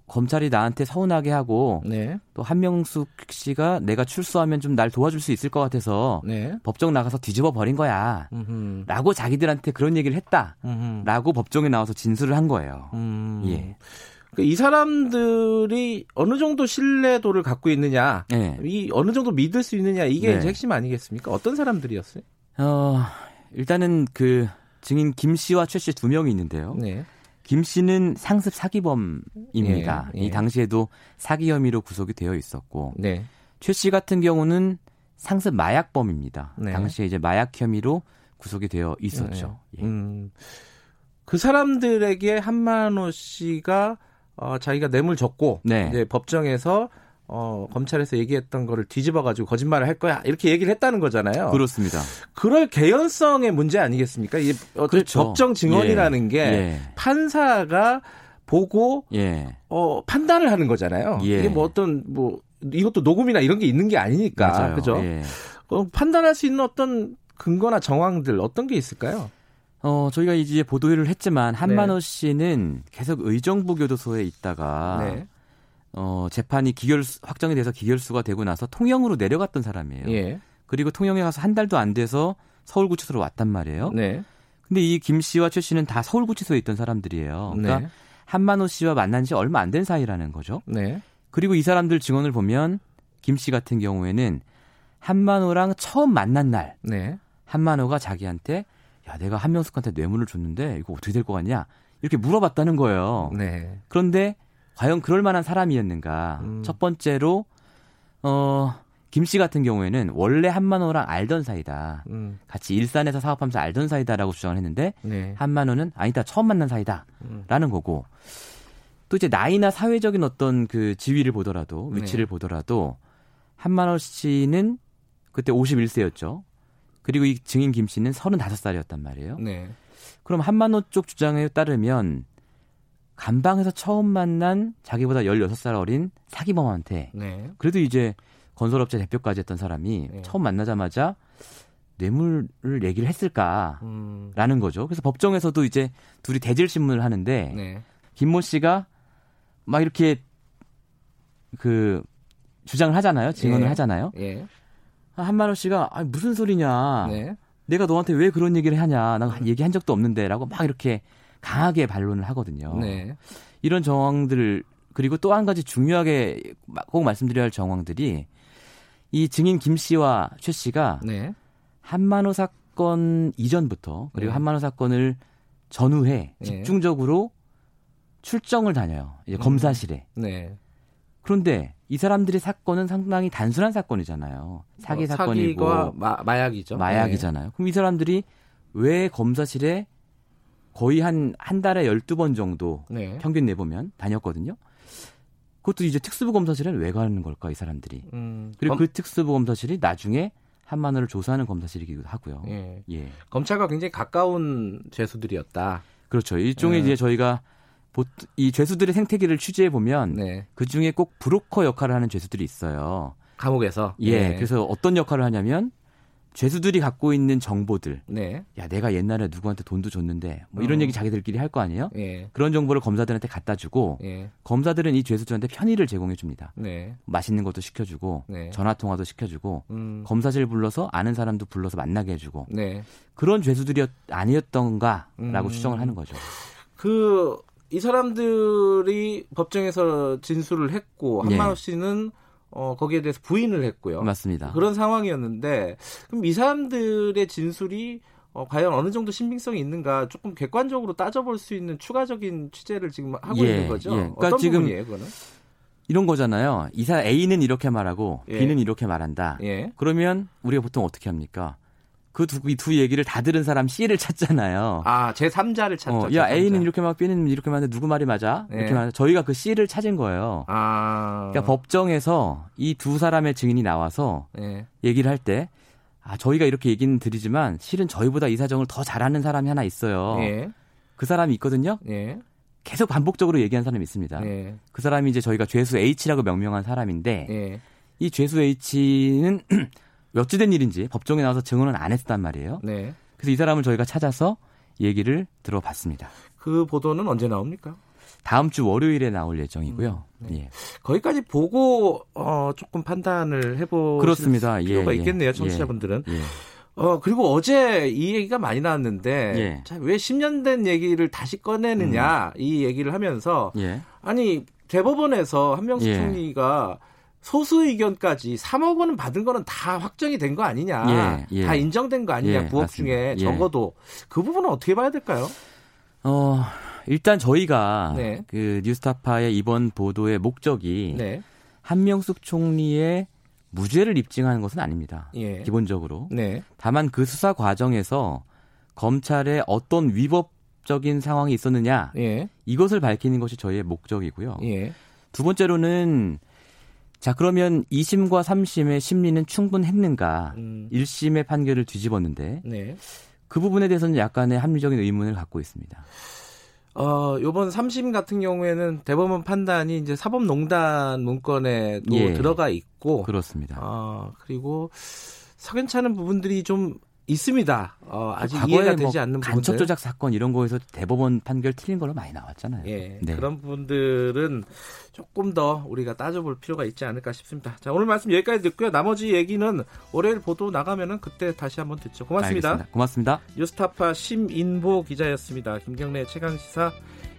F: 검찰이 나한테 서운하게 하고 네. 또 한명숙 씨가 내가 출소하면 좀 날 도와줄 수 있을 것 같아서 네. 법정 나가서 뒤집어 버린 거야. 음흠. 라고 자기들한테 그런 얘기를 했다. 음흠. 라고 법정에 나와서 진술을 한 거예요. 음. 예.
B: 그이 사람들이 어느 정도 신뢰도를 갖고 있느냐, 네. 이 어느 정도 믿을 수 있느냐 이게 네. 핵심 아니겠습니까? 어떤 사람들이었어요?
F: 어, 일단은 그 증인 김 씨와 최 씨 두 명이 있는데요. 네. 김 씨는 상습 사기범입니다. 예, 예. 이 당시에도 사기 혐의로 구속이 되어 있었고 네. 최씨 같은 경우는 상습 마약범입니다. 네. 당시에 이제 마약 혐의로 구속이 되어 있었죠. 네. 예. 음,
B: 그 사람들에게 한만호 씨가 어, 자기가 뇌물 줬고 네. 이제 법정에서 어, 검찰에서 얘기했던 거를 뒤집어 가지고 거짓말을 할 거야. 이렇게 얘기를 했다는 거잖아요.
F: 그렇습니다.
B: 그럴 개연성의 문제 아니겠습니까? 이 그렇죠. 법정 증언이라는 예. 게 예. 판사가 보고 예. 어, 판단을 하는 거잖아요. 예. 이게 뭐 어떤 뭐 이것도 녹음이나 이런 게 있는 게 아니니까. 맞아요. 그죠? 예. 어, 판단할 수 있는 어떤 근거나 정황들 어떤 게 있을까요?
F: 어, 저희가 이제 보도를 했지만 한만호 네. 씨는 계속 의정부 교도소에 있다가 네. 어, 재판이 기결 확정이 돼서 기결수가 되고 나서 통영으로 내려갔던 사람이에요. 예. 그리고 통영에 가서 한 달도 안 돼서 서울구치소로 왔단 말이에요. 네. 근데 이 김 씨와 최 씨는 다 서울구치소에 있던 사람들이에요. 그러니까 네. 한만호 씨와 만난 지 얼마 안 된 사이라는 거죠. 네. 그리고 이 사람들 증언을 보면 김 씨 같은 경우에는 한만호랑 처음 만난 날 네. 한만호가 자기한테 야 내가 한명숙한테 뇌물을 줬는데 이거 어떻게 될 것 같냐 이렇게 물어봤다는 거예요. 네. 그런데 과연 그럴 만한 사람이었는가? 음. 첫 번째로 어 김씨 같은 경우에는 원래 한만호랑 알던 사이다. 음. 같이 일산에서 사업하면서 알던 사이다라고 주장을 했는데 네. 한만호는 아니다 처음 만난 사이다라는 음. 거고 또 이제 나이나 사회적인 어떤 그 지위를 보더라도 위치를 네. 보더라도 한만호 씨는 그때 51세였죠. 그리고 이 증인 김 씨는 35살이었단 말이에요. 네. 그럼 한만호 쪽 주장에 따르면 감방에서 처음 만난 자기보다 16살 어린 사기범한테 네. 그래도 이제 건설업체 대표까지 했던 사람이 네. 처음 만나자마자 뇌물을 얘기를 했을까라는 음. 거죠. 그래서 법정에서도 이제 둘이 대질 신문을 하는데 네. 김모 씨가 막 이렇게 그 주장을 하잖아요. 증언을 예. 하잖아요. 예. 한만호 씨가 아, 무슨 소리냐. 네. 내가 너한테 왜 그런 얘기를 하냐. 난 얘기한 적도 없는데라고 막 이렇게 강하게 반론을 하거든요. 네. 이런 정황들 그리고 또 한 가지 중요하게 꼭 말씀드려야 할 정황들이 이 증인 김 씨와 최 씨가 네. 한만호 사건 이전부터 그리고 네. 한만호 사건을 전후에 네. 집중적으로 출정을 다녀요. 이제 음. 검사실에. 네. 그런데 이 사람들의 사건은 상당히 단순한 사건이잖아요. 사기 어, 사건이고
B: 마, 마약이죠.
F: 마약이잖아요. 네. 그럼 이 사람들이 왜 검사실에 거의 한, 한 달에 12번 정도 네. 평균 내보면 다녔거든요. 그것도 이제 특수부 검사실에는 왜 가는 걸까, 이 사람들이. 음, 그리고 검... 그 특수부 검사실이 나중에 한만호를 조사하는 검사실이기도 하고요. 예.
B: 예. 검찰과 굉장히 가까운 죄수들이었다.
F: 그렇죠. 일종의 예. 이제 저희가 이 죄수들의 생태계를 취재해 보면 네. 그 중에 꼭 브로커 역할을 하는 죄수들이 있어요.
B: 감옥에서.
F: 예. 네. 그래서 어떤 역할을 하냐면 죄수들이 갖고 있는 정보들. 네. 야, 내가 옛날에 누구한테 돈도 줬는데 뭐 이런 어. 얘기 자기들끼리 할 거 아니에요? 예. 그런 정보를 검사들한테 갖다 주고 예. 검사들은 이 죄수들한테 편의를 제공해 줍니다. 네. 맛있는 것도 시켜 주고 네. 전화 통화도 시켜 주고 음. 검사실 불러서 아는 사람도 불러서 만나게 해 주고 네. 그런 죄수들이 아니었던가라고 음. 추정을 하는 거죠.
B: 그 이 사람들이 법정에서 진술을 했고 한만호 네. 씨는 어, 거기에 대해서 부인을 했고요.
F: 맞습니다.
B: 그런 상황이었는데 그럼 이 사람들의 진술이 어, 과연 어느 정도 신빙성이 있는가 조금 객관적으로 따져볼 수 있는 추가적인 취재를 지금 하고 예, 있는 거죠. 예. 그러니까 어떤 지금 부분이에요, 그거는?
F: 이런 거잖아요. 이사 A는 이렇게 말하고 예. B는 이렇게 말한다. 예. 그러면 우리가 보통 어떻게 합니까? 그 두, 이두 얘기를 다 들은 사람 C를 찾잖아요.
B: 아, 제 3자를 찾죠.
F: 어, 야, A는 이렇게 막 B는 이렇게 말하는데 누구 말이 맞아? 네. 이렇게 말 저희가 그 C를 찾은 거예요. 아. 그러니까 법정에서 이 두 사람의 증인이 나와서 네. 얘기를 할 때, 아, 저희가 이렇게 얘기는 드리지만 실은 저희보다 이 사정을 더 잘하는 사람이 하나 있어요. 네. 그 사람이 있거든요. 네. 계속 반복적으로 얘기한 사람이 있습니다. 네. 그 사람이 이제 저희가 죄수 H라고 명명한 사람인데, 네. 이 죄수 H는 [clears throat] 어찌된 일인지 법정에 나와서 증언은 안 했단 말이에요. 네. 그래서 이 사람을 저희가 찾아서 얘기를 들어봤습니다.
B: 그 보도는 언제 나옵니까?
F: 다음 주 월요일에 나올 예정이고요. 음, 네. 예.
B: 거기까지 보고 어, 조금 판단을 해보 그렇습니다. 필요가 예, 예. 있겠네요, 청취자분들은. 예, 예. 어 그리고 어제 이 얘기가 많이 나왔는데 예. 자, 왜 10년 된 얘기를 다시 꺼내느냐 음. 이 얘기를 하면서 아니 대법원에서 한명수 총리가 소수 의견까지 3억 원은 받은 거는 다 확정이 된 거 아니냐. 예, 예. 다 인정된 거 아니냐. 예, 9억 맞습니다. 중에 예. 적어도 그 부분은 어떻게 봐야 될까요?
F: 어, 일단 저희가 네. 그 뉴스타파의 이번 보도의 목적이 네. 한명숙 총리의 무죄를 입증하는 것은 아닙니다. 예. 기본적으로. 네. 다만 그 수사 과정에서 검찰에 어떤 위법적인 상황이 있었느냐 예. 이것을 밝히는 것이 저희의 목적이고요. 예. 두 번째로는 자 그러면 2심과 3심의 심리는 충분했는가? 음. 1심의 판결을 뒤집었는데 네. 그 부분에 대해서는 약간의 합리적인 의문을 갖고 있습니다.
B: 어, 요번 3심 같은 경우에는 대법원 판단이 이제 사법농단 문건에도 예. 들어가 있고
F: 그렇습니다.
B: 어, 그리고 석연찮은 부분들이 좀 있습니다. 어, 아직 이해가 뭐 되지 않는
F: 간첩 부분들. 조작 사건 이런 거에서 대법원 판결 틀린 걸로 많이 나왔잖아요.
B: 예, 네. 그런 부분들은 조금 더 우리가 따져볼 필요가 있지 않을까 싶습니다. 자, 오늘 말씀 여기까지 듣고요. 나머지 얘기는 월요일 보도 나가면은 그때 다시 한번 듣죠. 고맙습니다.
F: 알겠습니다. 고맙습니다.
B: 뉴스타파 심인보 기자였습니다. 김경래 최강 시사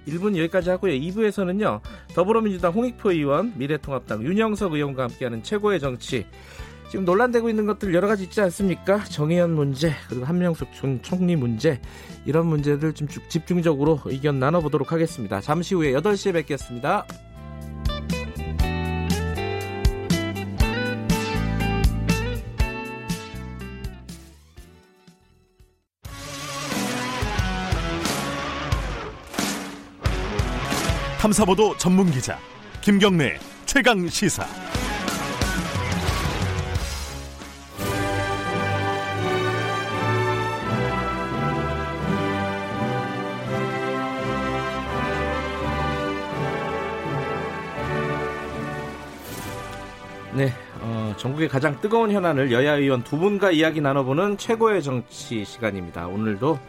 B: 1분 여기까지 하고요. 2부에서는요. 더불어민주당 홍익표 의원, 미래통합당 윤영석 의원과 함께하는 최고의 정치 지금 논란되고 있는 것들 여러 가지 있지 않습니까? 정의연 문제 그리고 한명숙 총리 문제 이런 문제들 좀 집중적으로 의견 나눠보도록 하겠습니다. 잠시 후에 8시에 뵙겠습니다.
G: 탐사보도 전문 기자 김경래 최강 시사.
B: 전국의 가장 뜨거운 현안을 여야 의원 두 분과 이야기 나눠보는 최고의 정치 시간입니다. 오늘도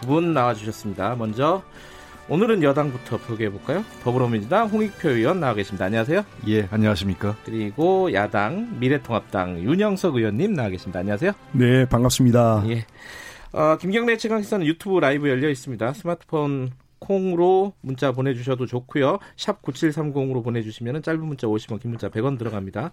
B: 두 분 나와주셨습니다. 먼저 오늘은 여당부터 소개해 볼까요? 더불어민주당 홍익표 의원 나와 계십니다. 안녕하세요.
H: 예, 안녕하십니까.
B: 그리고 야당 미래통합당 윤영석 의원님 나와 계십니다. 안녕하세요.
H: 네, 반갑습니다.
B: 예. 어, 김경래 최강시사는 유튜브 라이브 열려 있습니다. 스마트폰 콩으로 문자 보내주셔도 좋고요. 샵 9730으로 보내주시면 짧은 문자 50원, 긴 문자 100원 들어갑니다.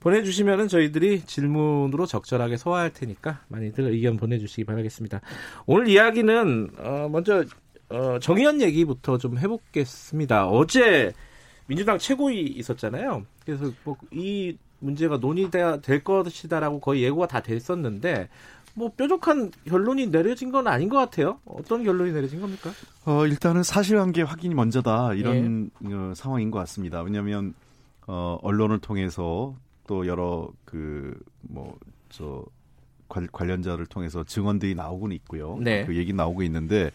B: 보내주시면 저희들이 질문으로 적절하게 소화할 테니까 많이들 의견 보내주시기 바라겠습니다. 오늘 이야기는 어, 먼저 어, 정의연 얘기부터 좀 해보겠습니다. 어제 민주당 최고위 있었잖아요. 그래서 뭐 이 문제가 논의될 것이다라고 거의 예고가 다 됐었는데 뭐 뾰족한 결론이 내려진 건 아닌 것 같아요. 어떤 결론이 내려진 겁니까?
H: 어, 일단은 사실관계 확인이 먼저다 이런 예. 어, 상황인 것 같습니다. 왜냐하면 어, 언론을 통해서 또 여러 그 뭐 저 관련자를 통해서 증언들이 나오고는 있고요. 네. 그 얘기 나오고 있는데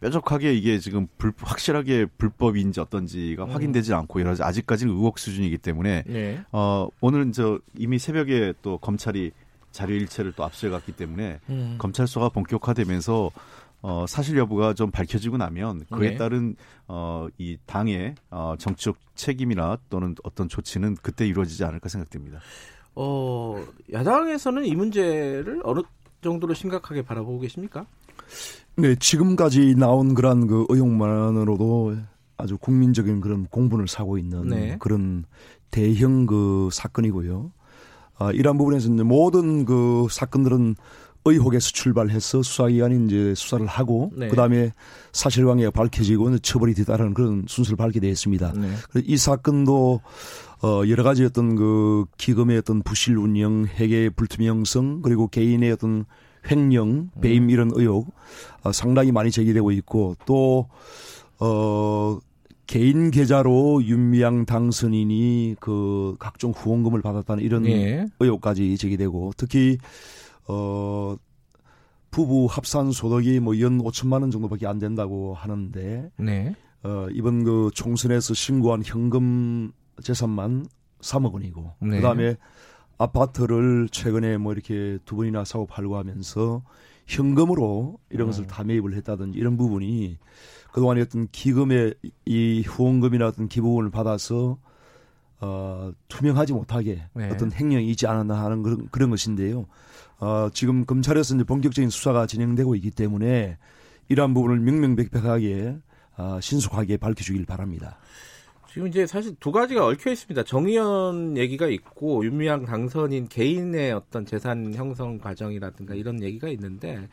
H: 뾰족하게 이게 지금 불, 확실하게 불법인지 어떤지가 음. 확인되지 않고 여러 아직까지는 의혹 수준이기 때문에 네. 어, 오늘은 저 이미 새벽에 또 검찰이 자료 일체를 또 압수해갔기 때문에 음. 검찰 수사가 본격화되면서 어, 사실 여부가 좀 밝혀지고 나면 그에 네. 따른 어, 이 당의 어, 정치적 책임이나 또는 어떤 조치는 그때 이루어지지 않을까 생각됩니다.
B: 어, 야당에서는 이 문제를 어느 정도로 심각하게 바라보고 계십니까?
H: 네, 지금까지 나온 그런 그 의혹만으로도 아주 국민적인 그런 공분을 사고 있는 네. 그런 대형 그 사건이고요. 아, 이러한 부분에서 이제 모든 그 사건들은 의혹에서 출발해서 수사기관이 이제 수사를 하고 네. 그다음에 사실관계가 밝혀지고 처벌이 뒤따르는 그런 순서를 밟게 되어 있습니다. 네. 이 사건도 어 여러 가지 어떤 그 기금의 어떤 부실 운영, 회계의 불투명성 그리고 개인의 어떤 횡령, 배임 음. 이런 의혹 어, 상당히 많이 제기되고 있고 또 어 개인 계좌로 윤미향 당선인이 그 각종 후원금을 받았다는 이런 네. 의혹까지 제기되고 특히 어 부부 합산 소득이 뭐 연 5천만 원 정도밖에 안 된다고 하는데 네. 어 이번 그 총선에서 신고한 현금 재산만 3억 원이고 네. 그다음에 아파트를 최근에 뭐 이렇게 두 번이나 사고 팔고 하면서 현금으로 이런 것을 음. 다 매입을 했다든지 이런 부분이 그동안에 어떤 기금의 이 후원금이나 어떤 기부금을 받아서 어, 투명하지 못하게 네. 어떤 행령이 있지 않았나 하는 그런, 그런 것인데요. 어, 지금 검찰에서 이제 본격적인 수사가 진행되고 있기 때문에 이러한 부분을 명명백백하게 어, 신속하게 밝혀주길 바랍니다.
I: 지금 이제 사실 두 가지가 얽혀 있습니다. 정의연 얘기가 있고 윤미향 당선인 개인의 어떤 재산 형성 과정이라든가 이런 얘기가 있는데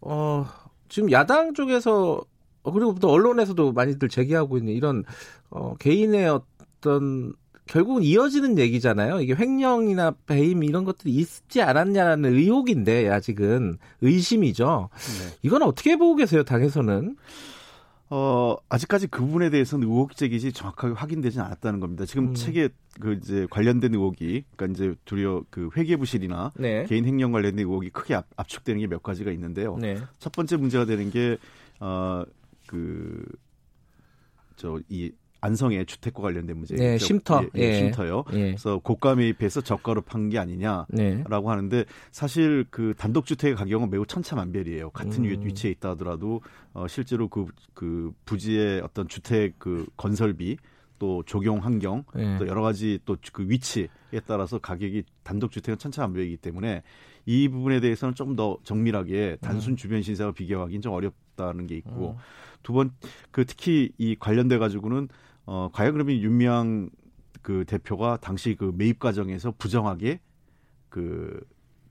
I: 어 지금 야당 쪽에서 어, 그리고 또 언론에서도 많이들 제기하고 있는 이런 어 개인의 어떤 결국은 이어지는 얘기잖아요. 이게 횡령이나 배임 이런 것들이 있지 않았냐라는 의혹인데 아직은 의심이죠. 네. 이건 어떻게 보고 계세요, 당에서는?
J: 어, 아직까지 그 부분에 대해서는 의혹 제기지 정확하게 확인되지 않았다는 겁니다. 지금 음. 책에 그 이제 관련된 의혹이 그러니까 이제 두려 그 회계 부실이나 네. 개인 횡령 관련된 의혹이 크게 압, 축되는 게 몇 가지가 있는데요. 네. 첫 번째 문제가 되는 게 어, 그, 저, 이 안성의 주택과 관련된 문제.
B: 네, 쉼터.
J: 예, 예, 쉼터요. 예. 그래서 고가 매입해서 저가로 판 게 아니냐라고 네. 하는데 사실 그 단독 주택의 가격은 매우 천차만별이에요. 같은 음. 위치에 있다 하더라도 어 실제로 그, 그 부지의 어떤 주택 그 건설비 또 적용 환경 예. 또 여러 가지 또 그 위치에 따라서 가격이 단독 주택은 천차만별이기 때문에 이 부분에 대해서는 좀더 정밀하게 단순 음. 주변 신사와 비교하기는 좀 어렵다는 게 있고 음. 두 번 그 특히 이 관련돼 가지고는 어, 과연 그러면 윤미향 그 대표가 당시 그 매입 과정에서 부정하게 그,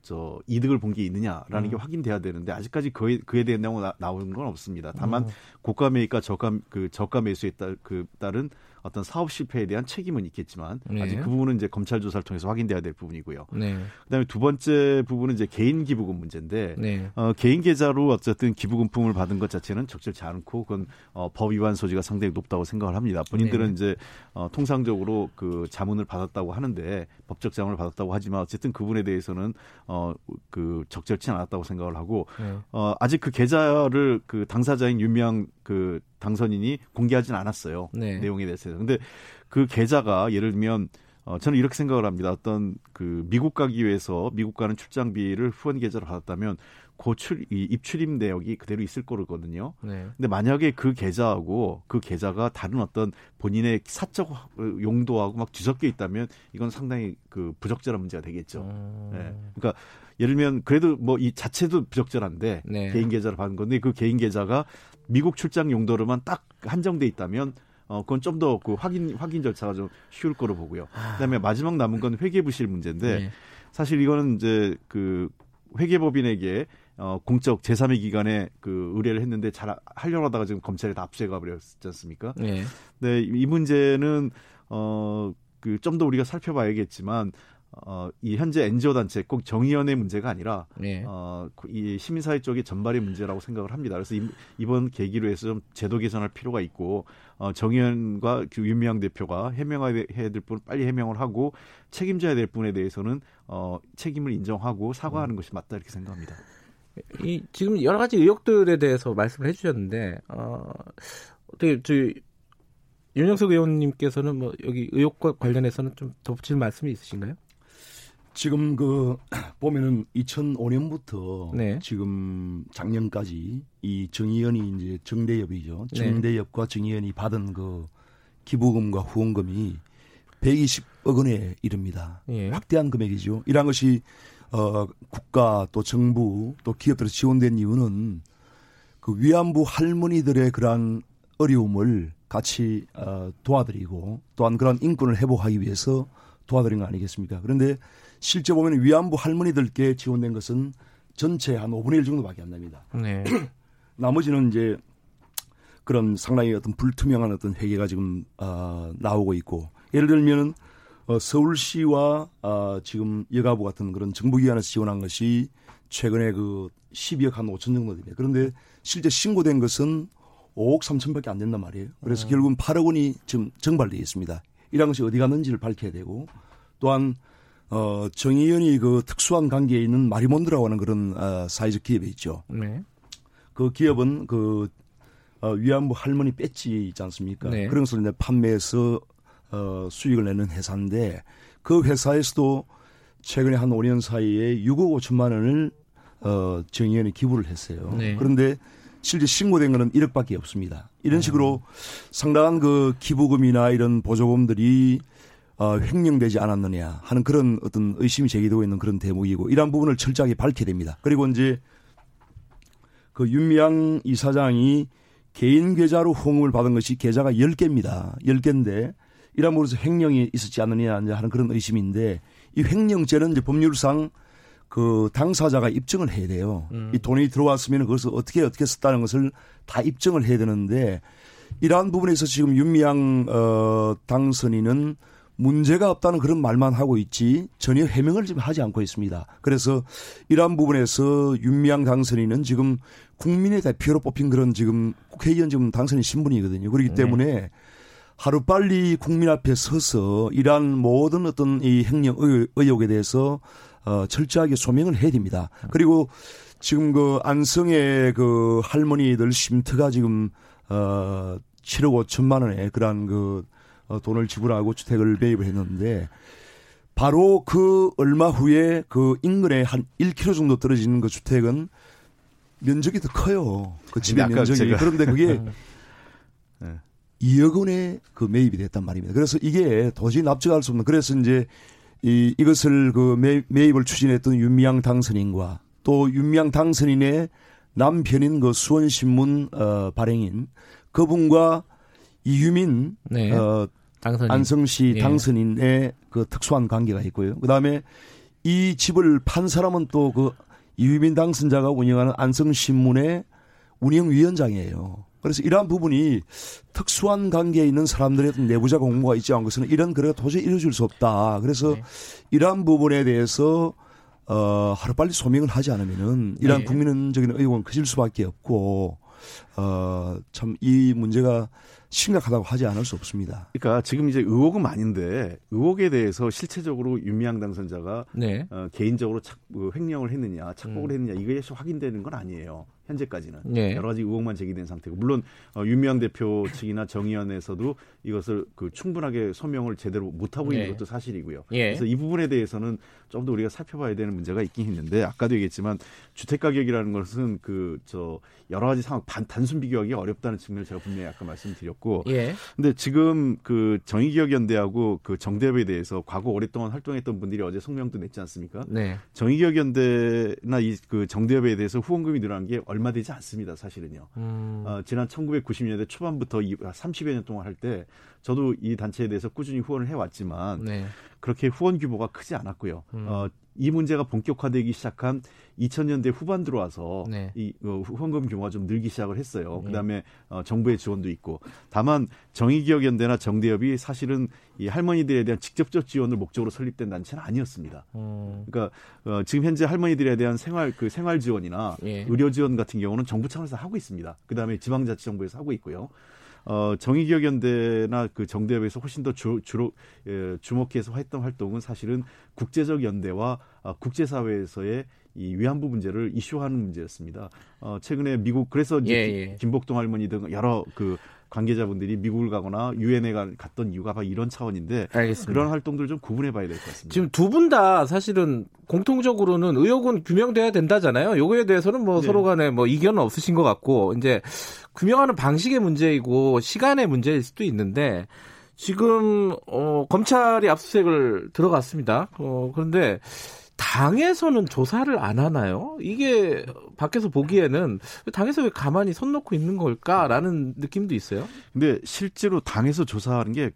J: 저, 이득을 본 게 있느냐라는 음. 게 확인돼야 되는데, 아직까지 그에, 그에 대한 내용 나, 나오는 건 없습니다. 다만, 음. 고가 매입과 저가, 그 저가 매수에 따, 그, 따른 어떤 사업 실패에 대한 책임은 있겠지만 네. 아직 그 부분은 이제 검찰 조사를 통해서 확인돼야 될 부분이고요. 네. 그다음에 두 번째 부분은 이제 개인 기부금 문제인데 네. 어, 개인 계좌로 어쨌든 기부금품을 받은 것 자체는 적절치 않고 그건 어, 법 위반 소지가 상당히 높다고 생각을 합니다. 본인들은 네. 이제 어, 통상적으로 그 자문을 받았다고 하는데 법적 자문을 받았다고 하지만 어쨌든 그분에 대해서는 어, 그 적절치 않았다고 생각을 하고 네. 어, 아직 그 계좌를 그 당사자인 윤미향 그 당선인이 공개하진 않았어요. 네. 내용에 대해서. 근데 그 계좌가 예를 들면 어, 저는 이렇게 생각을 합니다. 어떤 그 미국 가기 위해서 미국 가는 출장비를 후원 계좌로 받았다면 고출 이 입출입 내역이 그대로 있을 거거든요. 네. 근데 만약에 그 계좌하고 그 계좌가 다른 어떤 본인의 사적 용도하고 막 뒤섞여 있다면 이건 상당히 그 부적절한 문제가 되겠죠. 음... 네. 그러니까 예를 들면 그래도 뭐 이 자체도 부적절한데 네. 개인 계좌를 받은 건데 그 개인 계좌가 미국 출장 용도로만 딱 한정돼 있다면 어 그건 좀 더 그 확인 확인 절차가 좀 쉬울 거로 보고요. 그다음에 마지막 남은 건 회계 부실 문제인데 네. 사실 이거는 이제 그 회계법인에게 어 공적 제3의 기관에 그 의뢰를 했는데 잘 하려고 하다가 지금 검찰에 다 압수해 가 버렸지 않습니까? 네. 네, 이 문제는 어 그 좀 더 우리가 살펴봐야겠지만 어, 이 현재 NGO 단체 꼭 정의연의 문제가 아니라 네. 어, 이 시민사회 쪽의 전발의 문제라고 생각을 합니다. 그래서 이, 번 계기로 해서 좀 제도 개선할 필요가 있고 어, 정의연과 그 윤미향 대표가 해명해야 될 부분 빨리 해명을 하고 책임져야 될 부분에 대해서는 어, 책임을 인정하고 사과하는 음. 것이 맞다 이렇게 생각합니다.
I: 이 지금 여러 가지 의혹들에 대해서 말씀을 해주셨는데 어, 어떻게 저희 윤영석 의원님께서는 뭐 여기 의혹과 관련해서는 좀 덧붙일 말씀이 있으신가요?
H: 지금 그 [clears throat] 보면은 2005년부터 네. 지금 작년까지 이 정의연이 이제 정대협이죠. 네. 정대협과 정의연이 받은 그 기부금과 후원금이 120억 원에 이릅니다. 예. 확대한 금액이죠. 이러한 것이 어 국가 또 정부 또 기업들에서 지원된 이유는 그 위안부 할머니들의 그러한 어려움을 같이 어 도와드리고 또한 그런 인권을 회복하기 위해서 도와드린 거 아니겠습니까? 그런데 실제 보면 위안부 할머니들께 지원된 것은 전체 한 5분의 1 정도밖에 안 납니다. 네. [clears throat] 나머지는 이제 그런 상당히 어떤 불투명한 어떤 회계가 지금 어, 나오고 있고 예를 들면은 어, 서울시와 어, 지금 여가부 같은 그런 정부기관에서 지원한 것이 최근에 그 12억 한 5천 정도 됩니다. 그런데 실제 신고된 것은 5억 3천밖에 안 된단 말이에요. 그래서 음. 결국은 8억 원이 지금 정발되어 있습니다. 이런 것이 어디 갔는지를 밝혀야 되고 또한 어, 정의연이 그 특수한 관계에 있는 마리몬드라고 하는 그런 어, 사회적 기업이 있죠. 네. 그 기업은 그 어, 위안부 할머니 배지 있지 않습니까? 네. 그런 것을 이제 판매해서 어, 수익을 내는 회사인데 그 회사에서도 최근에 한 5년 사이에 6억 5천만 원을 어, 정의연이 기부를 했어요. 네. 그런데 실제 신고된 거는 1억밖에 없습니다. 이런 식으로 음. 상당한 그 기부금이나 이런 보조금들이 어, 횡령되지 않았느냐 하는 그런 어떤 의심이 제기되고 있는 그런 대목이고 이러한 부분을 철저하게 밝혀야 됩니다. 그리고 이제 그 윤미향 이사장이 개인 계좌로 후원금을 받은 것이 계좌가 10개입니다. 10개인데 이러므로서 횡령이 있었지 않느냐 하는 그런 의심인데 이 횡령죄는 이제 법률상 그 당사자가 입증을 해야 돼요. 음. 이 돈이 들어왔으면 그것을 어떻게 어떻게 썼다는 것을 다 입증을 해야 되는데 이러한 부분에서 지금 윤미향 어 당선인은 문제가 없다는 그런 말만 하고 있지 전혀 해명을 지금 하지 않고 있습니다. 그래서 이러한 부분에서 윤미향 당선인은 지금 국민의 대표로 뽑힌 그런 지금 국회의원 지금 당선인 신분이거든요. 그렇기 네. 때문에 하루 빨리 국민 앞에 서서 이러한 모든 어떤 이 행령 의혹에 대해서 어 철저하게 소명을 해야 됩니다. 그리고 지금 그 안성의 그 할머니들 쉼터가 지금 어 7억 5천만 원의 그러한 그 어, 돈을 지불하고 주택을 매입을 했는데 바로 그 얼마 후에 그 인근에 한 1km 정도 떨어지는 그 주택은 면적이 더 커요. 그 집의 면적이. 제가. 그런데 그게 [laughs] 네. 2억 원에 그 매입이 됐단 말입니다. 그래서 이게 도저히 납득할 수 없는 그래서 이제 이, 이것을 그 매, 매입을 추진했던 윤미향 당선인과 또 윤미향 당선인의 남편인 그 수원신문 어, 발행인 그분과 이유민 네. 어, 당선인. 안성시 예. 당선인의 그 특수한 관계가 있고요. 그다음에 이 집을 판 사람은 또 그 이유민 당선자가 운영하는 안성신문의 운영위원장이에요. 그래서 이러한 부분이 특수한 관계에 있는 사람들의 내부자 공모가 있지 않은 것은 이런 거래가 도저히 이루어질 수 없다. 그래서 네. 이러한 부분에 대해서 어, 하루빨리 소명을 하지 않으면은 이러한 네. 국민적인 의혹은 커질 수밖에 없고 어, 참 이 문제가 심각하다고 하지 않을 수 없습니다.
J: 그러니까 지금 이제 의혹은 많은데 의혹에 대해서 실체적으로 윤미향 당선자가 네. 어, 개인적으로 착, 그 횡령을 했느냐, 착복을 음. 했느냐 이게 확인되는 건 아니에요. 현재까지는 네. 여러 가지 의혹만 제기된 상태고 물론 어, 윤미향 대표 측이나 정의원에서도 이것을 그 충분하게 소명을 제대로 못 하고 있는 네. 것도 사실이고요. 예. 그래서 이 부분에 대해서는 좀 더 우리가 살펴봐야 되는 문제가 있긴 있는데 아까도 얘기했지만 주택 가격이라는 것은 그 저 여러 가지 상황 단, 단순 비교하기 어렵다는 측면을 제가 분명히 아까 말씀드렸고. 예. 근데 지금 그 정의기억연대하고 그 정대협에 대해서 과거 오랫동안 활동했던 분들이 어제 성명도 냈지 않습니까? 네. 정의기억연대나 이 그 정대협에 대해서 후원금이 늘어난 게 얼마 되지 않습니다. 사실은요. 음. 어, 지난 1990년대 초반부터 30여 년 동안 할 때 저도 이 단체에 대해서 꾸준히 후원을 해왔지만 네. 그렇게 후원 규모가 크지 않았고요. 음. 어, 이 문제가 본격화되기 시작한 2000년대 후반 들어와서 네. 이 어, 후원금 규모가 좀 늘기 시작을 했어요. 네. 그다음에 어, 정부의 지원도 있고 다만 정의기억연대나 정대협이 사실은 이 할머니들에 대한 직접적 지원을 목적으로 설립된 단체는 아니었습니다. 음. 그러니까 어, 지금 현재 할머니들에 대한 생활 그 생활 지원이나 예. 의료 지원 같은 경우는 정부 차원에서 하고 있습니다. 그다음에 지방자치정부에서 하고 있고요. 어, 정의기억연대나 그 정대협에서 훨씬 더 주, 주로 예, 주목해서 했던 활동은 사실은 국제적 연대와 어, 국제사회에서의 이 위안부 문제를 이슈하는 문제였습니다. 어, 최근에 미국 그래서 이제 예, 예. 김복동 할머니 등 여러 그 관계자분들이 미국을 가거나 유엔에 갔던 이유가 바로 이런 차원인데 알겠습니다. 그런 활동들 좀 구분해 봐야 될 것 같습니다.
B: 지금 두 분 다 사실은 공통적으로는 의혹은 규명돼야 된다잖아요. 요거에 대해서는 뭐 네. 서로 간에 뭐 이견은 없으신 것 같고 이제 규명하는 방식의 문제이고 시간의 문제일 수도 있는데 지금 어 검찰이 압수수색을 들어갔습니다. 어 그런데 당에서는 조사를 안 하나요? 이게 밖에서 보기에는 당에서 왜 가만히 손 놓고 있는 걸까라는 느낌도 있어요.
J: 근데 실제로 당에서 조사하는 게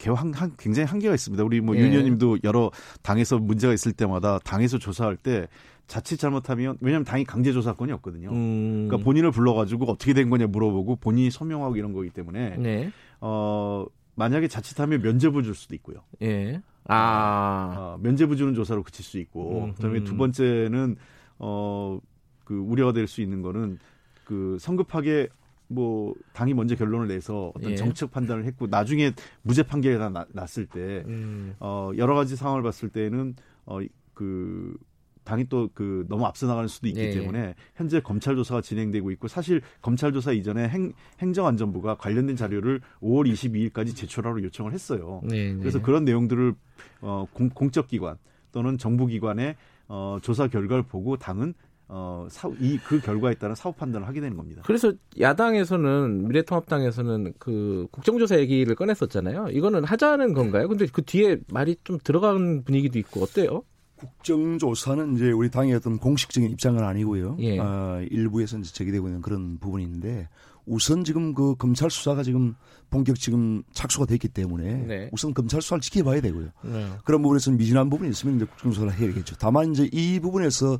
J: 굉장히 한계가 있습니다. 우리 뭐 예. 윤의원님도 여러 당에서 문제가 있을 때마다 당에서 조사할 때 자칫 잘못하면 왜냐하면 당이 강제 조사권이 없거든요. 음. 그러니까 본인을 불러가지고 어떻게 된 거냐 물어보고 본인이 서명하고 이런 거기 때문에 네. 어 만약에 자칫하면 면죄부 줄 수도 있고요. 예. 아. 어, 면제부 주는 조사로 그칠 수 있고, 음, 그다음에 두 번째는 어 그 우려가 될 수 있는 거는 그 성급하게 뭐 당이 먼저 결론을 내서 어떤 예. 정책 판단을 했고 나중에 무죄 판결이 나, 났을 때 음. 어 여러 가지 상황을 봤을 때는 어 그 당이 또 그 너무 앞서 나가는 수도 있기 네. 때문에 현재 검찰 조사가 진행되고 있고 사실 검찰 조사 이전에 행, 행정안전부가 관련된 자료를 5월 22일까지 제출하러 요청을 했어요. 네, 네. 그래서 그런 내용들을 어, 공, 공적 기관 또는 정부 기관의 어, 조사 결과를 보고 당은 어, 사, 이, 그 결과에 따른 사후 판단을 하게 되는 겁니다.
B: 그래서 야당에서는, 미래통합당에서는 그 국정조사 얘기를 꺼냈었잖아요. 이거는 하자는 건가요? 근데 그 뒤에 말이 좀 들어간 분위기도 있고, 어때요?
H: 국정조사는 이제 우리 당의 어떤 공식적인 입장은 아니고요. 예. 어, 일부에서 이제 제기되고 있는 그런 부분인데 우선 지금 그 검찰 수사가 지금 본격 지금 착수가 됐기 때문에 네. 우선 검찰 수사를 지켜봐야 되고요. 네. 그런 부분에서 미진한 부분이 있으면 이제 국정수사를 해야겠죠. 다만 이제 이 부분에서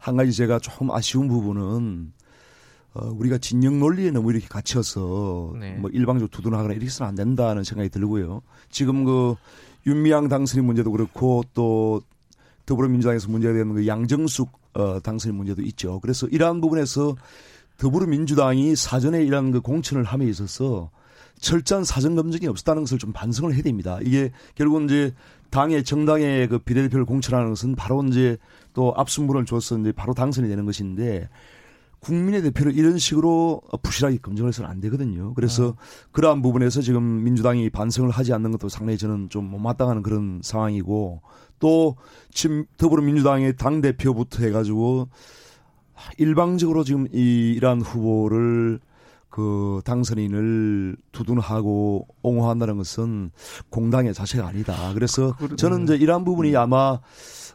H: 한 가지 제가 조금 아쉬운 부분은 어, 우리가 진영 논리에 너무 이렇게 갇혀서 네. 뭐 일방적으로 두둔하거나 이렇게 해서는 안 된다는 생각이 들고요. 지금 그 윤미향 당선인 문제도 그렇고 또 더불어민주당에서 문제가 되는 그 양정숙 어, 당선인 문제도 있죠. 그래서 이러한 부분에서 더불어민주당이 사전에 이러한 그 공천을 함에 있어서 철저한 사전 검증이 없었다는 것을 좀 반성을 해야 됩니다. 이게 결국은 이제 당의 정당의 그 비례대표를 공천하는 것은 바로 이제 또 압수물을 줘서 이제 바로 당선이 되는 것인데 국민의 대표를 이런 식으로 부실하게 검증을 해서는 안 되거든요. 그래서 음. 그러한 부분에서 지금 민주당이 반성을 하지 않는 것도 상당히 저는 좀 못마땅한 그런 상황이고 또 지금 더불어민주당의 당 대표부터 해가지고 일방적으로 지금 이 이러한 후보를 그 당선인을 두둔하고 옹호한다는 것은 공당의 자세가 아니다. 그래서 저는 이제 이러한 부분이 음. 아마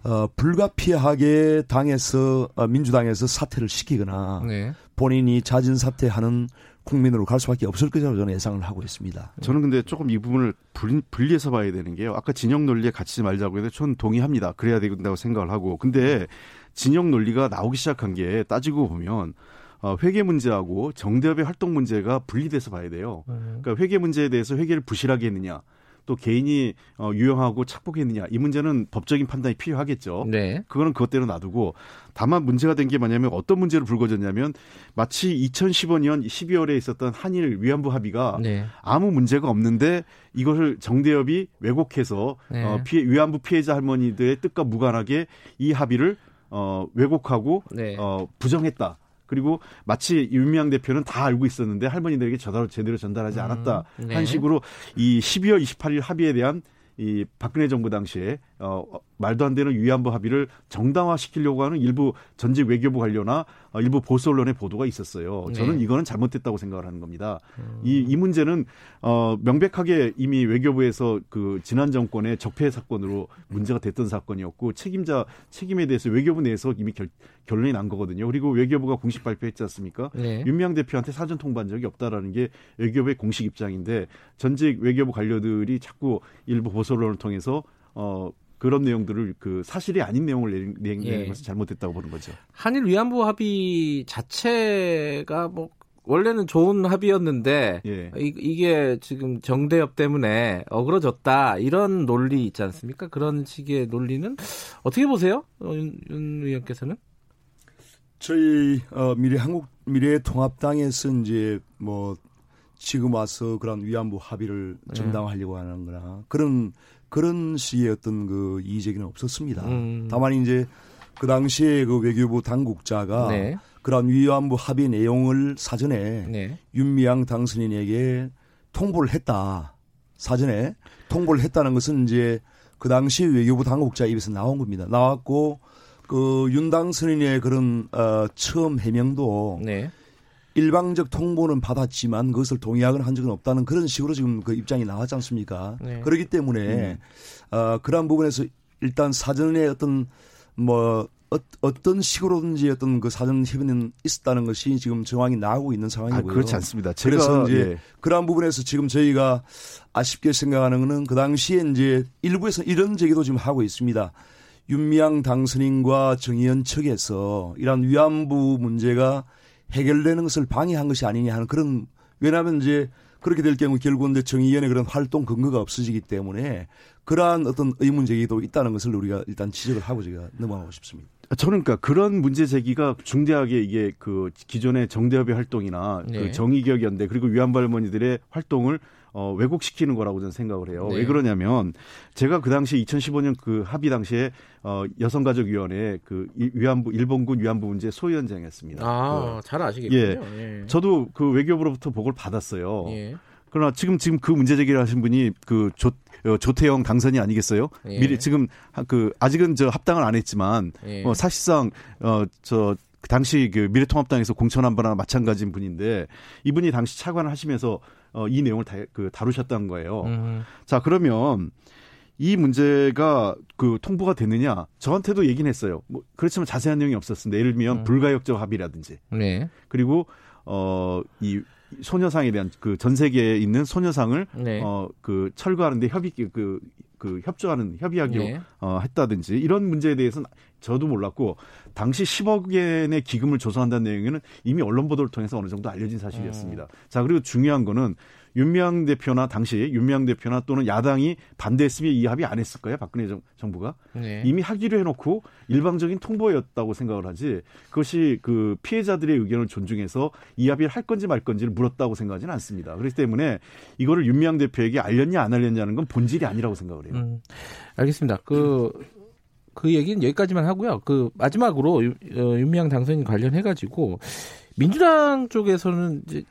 H: 어, 불가피하게 당에서 어, 민주당에서 사퇴를 시키거나 네. 본인이 자진 사퇴하는 국민으로 갈 수밖에 없을 것이라고 저는 예상을 하고 있습니다.
J: 저는 근데 조금 이 부분을 분리해서 봐야 되는 게요. 아까 진영 논리에 갇히지 말자고 했는데 저는 동의합니다. 그래야 된다고 생각을 하고. 근데 진영 논리가 나오기 시작한 게 따지고 보면 어, 회계 문제하고 정대협의 활동 문제가 분리돼서 봐야 돼요. 음. 그러니까 회계 문제에 대해서 회계를 부실하게 했느냐. 또 개인이 어, 유용하고 착복했느냐 이 문제는 법적인 판단이 필요하겠죠. 네. 그거는 그것대로 놔두고 다만 문제가 된 게 뭐냐면 어떤 문제로 불거졌냐면 마치 2015년 12월에 있었던 한일 위안부 합의가 네. 아무 문제가 없는데 이것을 정대협이 왜곡해서 네. 어, 피해, 위안부 피해자 할머니들의 뜻과 무관하게 이 합의를 어, 왜곡하고 네. 어, 부정했다. 그리고 마치 윤미향 대표는 다 알고 있었는데 할머니들에게 저달 제대로 전달하지 음, 않았다 음, 네. 한 식으로 이 12월 28일 합의에 대한 이 박근혜 정부 당시에 어 말도 안 되는 위안부 합의를 정당화시키려고 하는 일부 전직 외교부 관료나 어, 일부 보수 언론의 보도가 있었어요. 네. 저는 이거는 잘못됐다고 생각을 하는 겁니다. 음. 이, 이 문제는 어, 명백하게 이미 외교부에서 그 지난 정권의 적폐 사건으로 문제가 됐던 사건이었고 책임자 책임에 대해서 외교부 내에서 이미 결, 결론이 난 거거든요. 그리고 외교부가 공식 발표했지 않습니까? 네. 윤미향 대표한테 사전 통보한 적이 없다라는 게 외교부의 공식 입장인데 전직 외교부 관료들이 자꾸 일부 보수 언론을 통해서 어 그런 내용들을 그 사실이 아닌 내용을 내는 예. 것은 잘못됐다고 보는 거죠.
B: 한일 위안부 합의 자체가 뭐 원래는 좋은 합의였는데 예. 이, 게 지금 정대협 때문에 어그러졌다 이런 논리 있지 않습니까? 그런 식의 논리는 어떻게 보세요, 어, 윤, 윤 의원께서는?
H: 저희 어, 미래 한국 미래 통합당에서 이제 뭐 지금 와서 그런 위안부 합의를 네. 정당화하려고 하는 거나 그런 그런 식의 어떤 그 이의제기는 없었습니다. 음. 다만 이제 그 당시에 그 외교부 당국자가 네. 그런 위안부 합의 내용을 사전에 네. 윤미향 당선인에게 통보를 했다. 사전에 통보를 했다는 것은 이제 그 당시 외교부 당국자 입에서 나온 겁니다. 나왔고 그 윤 당선인의 그런 어 처음 해명도 네. 일방적 통보는 받았지만 그것을 동의하거나 한 적은 없다는 그런 식으로 지금 그 입장이 나왔지 않습니까? 네. 그렇기 때문에 음. 어, 그러한 부분에서 일단 사전에 어떤 뭐 어, 떤 식으로든지 어떤 그 사전 협의는 있었다는 것이 지금 정황이 나오고 있는 상황이고요.
J: 아, 그렇지 않습니다.
H: 제가, 그래서 이제 예. 그러한 부분에서 지금 저희가 아쉽게 생각하는 것은 그 당시에 이제 일부에서 이런 제기도 지금 하고 있습니다. 윤미향 당선인과 정의연 측에서 이러한 위안부 문제가 해결되는 것을 방해한 것이 아니냐 하는 그런 왜냐하면 이제 그렇게 될 경우 결국은 이제 정의위원회 그런 활동 근거가 없어지기 때문에 그러한 어떤 의문 제기도 있다는 것을 우리가 일단 지적을 하고 제가 넘어가고 싶습니다.
J: 저는 그러니까 그런 문제 제기가 중대하게 이게 그 기존의 정대협의 활동이나 그 네. 그 정의기억연대 그리고 위안부 할머니들의 활동을 어, 왜곡시키는 거라고 저는 생각을 해요. 네. 왜 그러냐면 제가 그 당시 2015년 그 합의 당시에 어, 여성가족위원회 그 위안부 일본군 위안부 문제 소위원장이었습니다.
B: 아, 그, 잘 아시겠군요.
J: 예. 예. 저도 그 외교부로부터 보고를 받았어요. 예. 그러나 지금 지금 그 문제 제기를 하신 분이 그 조, 어, 조태영 당선이 아니겠어요? 예. 미리 지금 그 아직은 저 합당을 안 했지만 예. 어, 사실상 어저 그 당시 그 미래통합당에서 공천한 바나 마찬가지인 분인데 이분이 당시 차관을 하시면서 어, 이 내용을 다, 그 다루셨다는 거예요. 음. 자 그러면 이 문제가 그 통보가 됐느냐 저한테도 얘기는 했어요. 뭐 그렇지만 자세한 내용이 없었습니다. 예를 들면 음. 불가역적 합의라든지 네. 그리고 어이 소녀상에 대한 그 전 세계에 있는 소녀상을 네. 어그 철거하는데 협의 그 그 협조하는 협의하기로 네. 어, 했다든지 이런 문제에 대해서는 저도 몰랐고 당시 10억 엔의 기금을 조성한다는 내용에는 이미 언론 보도를 통해서 어느 정도 알려진 사실이었습니다. 음. 자 그리고 중요한 거는 윤미향 대표나 당시 윤미향 대표나 또는 야당이 반대했으면 이 합의 안 했을 거예요. 박근혜 정, 부가 네. 이미 하기로 해놓고 일방적인 통보였다고 생각을 하지 그것이 그 피해자들의 의견을 존중해서 이 합의를 할 건지 말 건지를 물었다고 생각하지는 않습니다. 그렇기 때문에 이거를 윤미향 대표에게 알렸냐 안 알렸냐는 건 본질이 아니라고 생각을 해요. 음,
B: 알겠습니다. 그, 그 얘기는 여기까지만 하고요. 그 마지막으로 어, 윤미향 당선인 관련해 가지고 민주당 쪽에서는 이제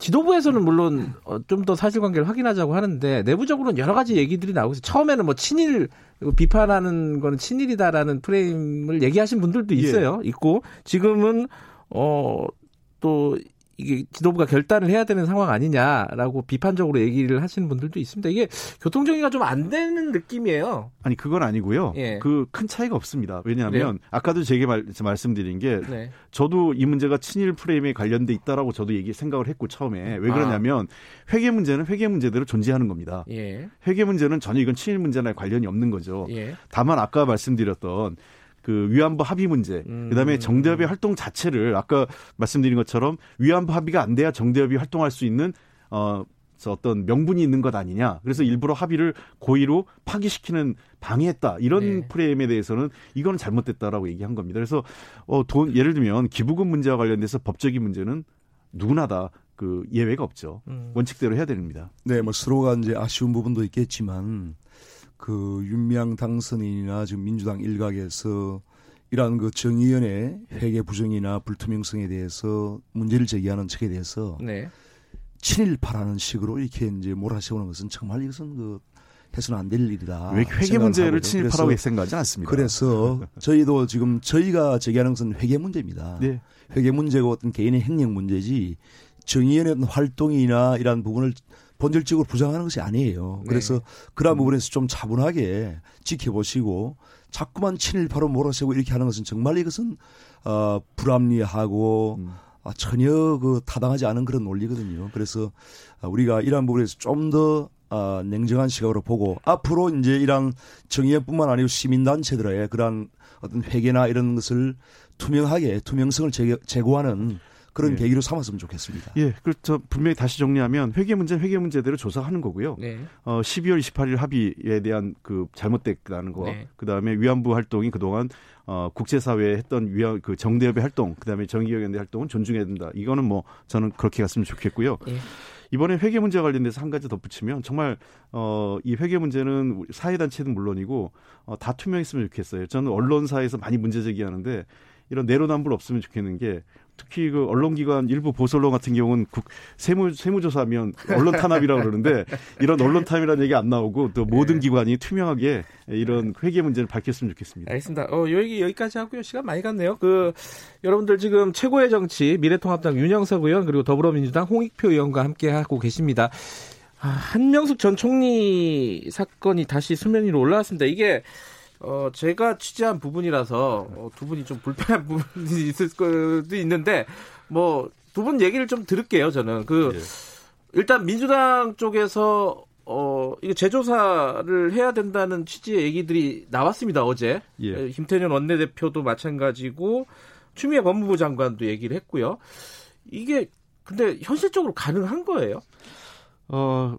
B: 지도부에서는 물론 어, 좀더 사실관계를 확인하자고 하는데 내부적으로는 여러 가지 얘기들이 나오고 있어요. 처음에는 뭐 친일 비판하는 거는 친일이다라는 프레임을 얘기하신 분들도 있어요. 예. 있고 지금은 어또 이게 지도부가 결단을 해야 되는 상황 아니냐라고 비판적으로 얘기를 하시는 분들도 있습니다. 이게 교통 정리가 좀 안 되는 느낌이에요.
J: 아니 그건 아니고요. 예. 그큰 차이가 없습니다. 왜냐하면 네. 아까도 제게 말, 말씀드린 게 네. 저도 이 문제가 친일 프레임에 관련돼 있다라고 저도 얘기 생각을 했고 처음에 왜 아. 그러냐면 아. 회계 문제는 회계 문제대로 존재하는 겁니다. 예. 회계 문제는 전혀 이건 친일 문제나 관련이 없는 거죠. 예. 다만 아까 말씀드렸던 그 위안부 합의 문제, 음. 그다음에 정대협의 활동 자체를 아까 말씀드린 것처럼 위안부 합의가 안 돼야 정대협이 활동할 수 있는 어 어떤 명분이 있는 것 아니냐. 그래서 일부러 합의를 고의로 파기시키는 방해했다. 이런 네. 프레임에 대해서는 이거는 잘못됐다라고 얘기한 겁니다. 그래서 어 돈 예를 들면 기부금 문제와 관련돼서 법적인 문제는 누구나 다 그 예외가 없죠. 음. 원칙대로 해야 됩니다.
H: 네, 뭐 서로가 이제 아쉬운 부분도 있겠지만 그 윤미향 당선인이나 지금 민주당 일각에서 이러한 그 정의연의 회계 부정이나 불투명성에 대해서 문제를 제기하는 측에 대해서 네. 친일파라는 식으로 이렇게 이제 몰아세우는 것은 정말 이것은 그 해서는 안 될 일이다.
J: 왜 회계 문제를 친일파라고 생각하지 않습니다.
H: 그래서 저희도 지금 저희가 제기하는 것은 회계 문제입니다. 네. 회계 문제고 어떤 개인의 행령 문제지 정의연의 활동이나 이러한 부분을 본질적으로 부정하는 것이 아니에요. 그래서 네. 그러한 음. 부분에서 좀 차분하게 지켜보시고 자꾸만 친일파로 몰아세우고 이렇게 하는 것은 정말 이것은 어 불합리하고 음. 아, 전혀 그 타당하지 않은 그런 논리거든요. 그래서 아, 우리가 이러한 부분에서 좀더 아, 냉정한 시각으로 보고 앞으로 이제 이런 정의뿐만 아니고 시민단체들의 그러한 어떤 회계나 이런 것을 투명하게 투명성을 제고하는 그런 예. 계기로 삼았으면 좋겠습니다.
J: 예, 그렇죠. 분명히 다시 정리하면 회계 문제 회계 문제대로 조사하는 거고요. 네. 어, 12월 28일 합의에 대한 그 잘못됐다는 거, 네. 그 다음에 위안부 활동이 그동안 어, 국제사회에 했던 위안 그 정대협의 활동, 그 다음에 정의연대 활동은 존중해야 된다. 이거는 뭐 저는 그렇게 갔으면 좋겠고요. 네. 이번에 회계 문제와 관련돼서 한 가지 덧붙이면 정말 어, 이 회계 문제는 사회단체는 물론이고 어, 다 투명했으면 좋겠어요. 저는 언론사에서 많이 문제 제기하는데 이런 내로남불 없으면 좋겠는 게 특히 그 언론기관 일부 보수 언론 같은 경우는 국 세무 세무조사하면 언론 탄압이라고 그러는데 이런 언론 탄압이라는 얘기 안 나오고 또 모든 네. 기관이 투명하게 이런 회계 문제를 밝혔으면 좋겠습니다.
A: 알겠습니다. 어, 여기 여기까지 하고요. 시간 많이 갔네요. 그 여러분들 지금 최고의 정치 미래통합당 윤영석 의원 그리고 더불어민주당 홍익표 의원과 함께 하고 계십니다. 아, 한명숙 전 총리 사건이 다시 수면 위로 올라왔습니다. 이게 어, 제가 취재한 부분이라서 어, 두 분이 좀 불편한 [laughs] 부분이 있을 것도 있는데 뭐 두 분 얘기를 좀 들을게요. 저는 그 예. 일단 민주당 쪽에서 어, 이거 재조사를 해야 된다는 취지의 얘기들이 나왔습니다, 어제. 예. 김태년 원내대표도 마찬가지고, 추미애 법무부 장관도 얘기를 했고요. 이게, 근데 현실적으로 가능한 거예요?
J: 어,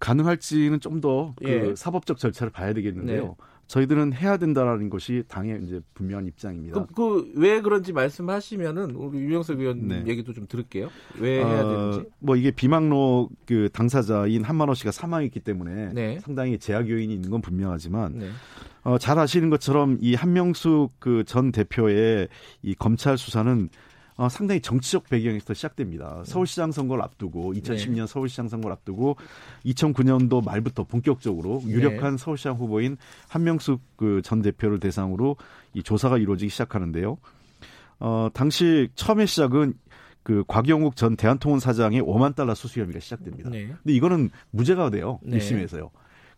J: 가능할지는 좀 더그 예. 사법적 절차를 봐야 되겠는데요. 네. 저희들은 해야 된다라는 것이 당의 이제 분명한 입장입니다.
A: 그왜 그 그런지 말씀하시면은 우리 유영석 의원 네. 얘기도 좀 들을게요. 왜 해야 어, 되는지.
J: 뭐 이게 비망로 그 당사자인 한만호 씨가 사망했기 때문에 네. 상당히 제약 요인이 있는 건 분명하지만 네. 어, 잘 아시는 것처럼 이 한명숙 그 전 대표의 이 검찰 수사는 어, 상당히 정치적 배경에서 시작됩니다. 서울시장 선거를 앞두고 2010년 네. 서울시장 선거를 앞두고 2009년도 말부터 본격적으로 네. 유력한 네. 서울시장 후보인 한명숙 그 전 대표를 대상으로 이 조사가 이루어지기 시작하는데요. 어, 당시 처음에 시작은 그 곽영욱 전 대한통운 사장의 5만 달러 수수 혐의가 시작됩니다. 네. 근데 이거는 무죄가 돼요. 1심에서요.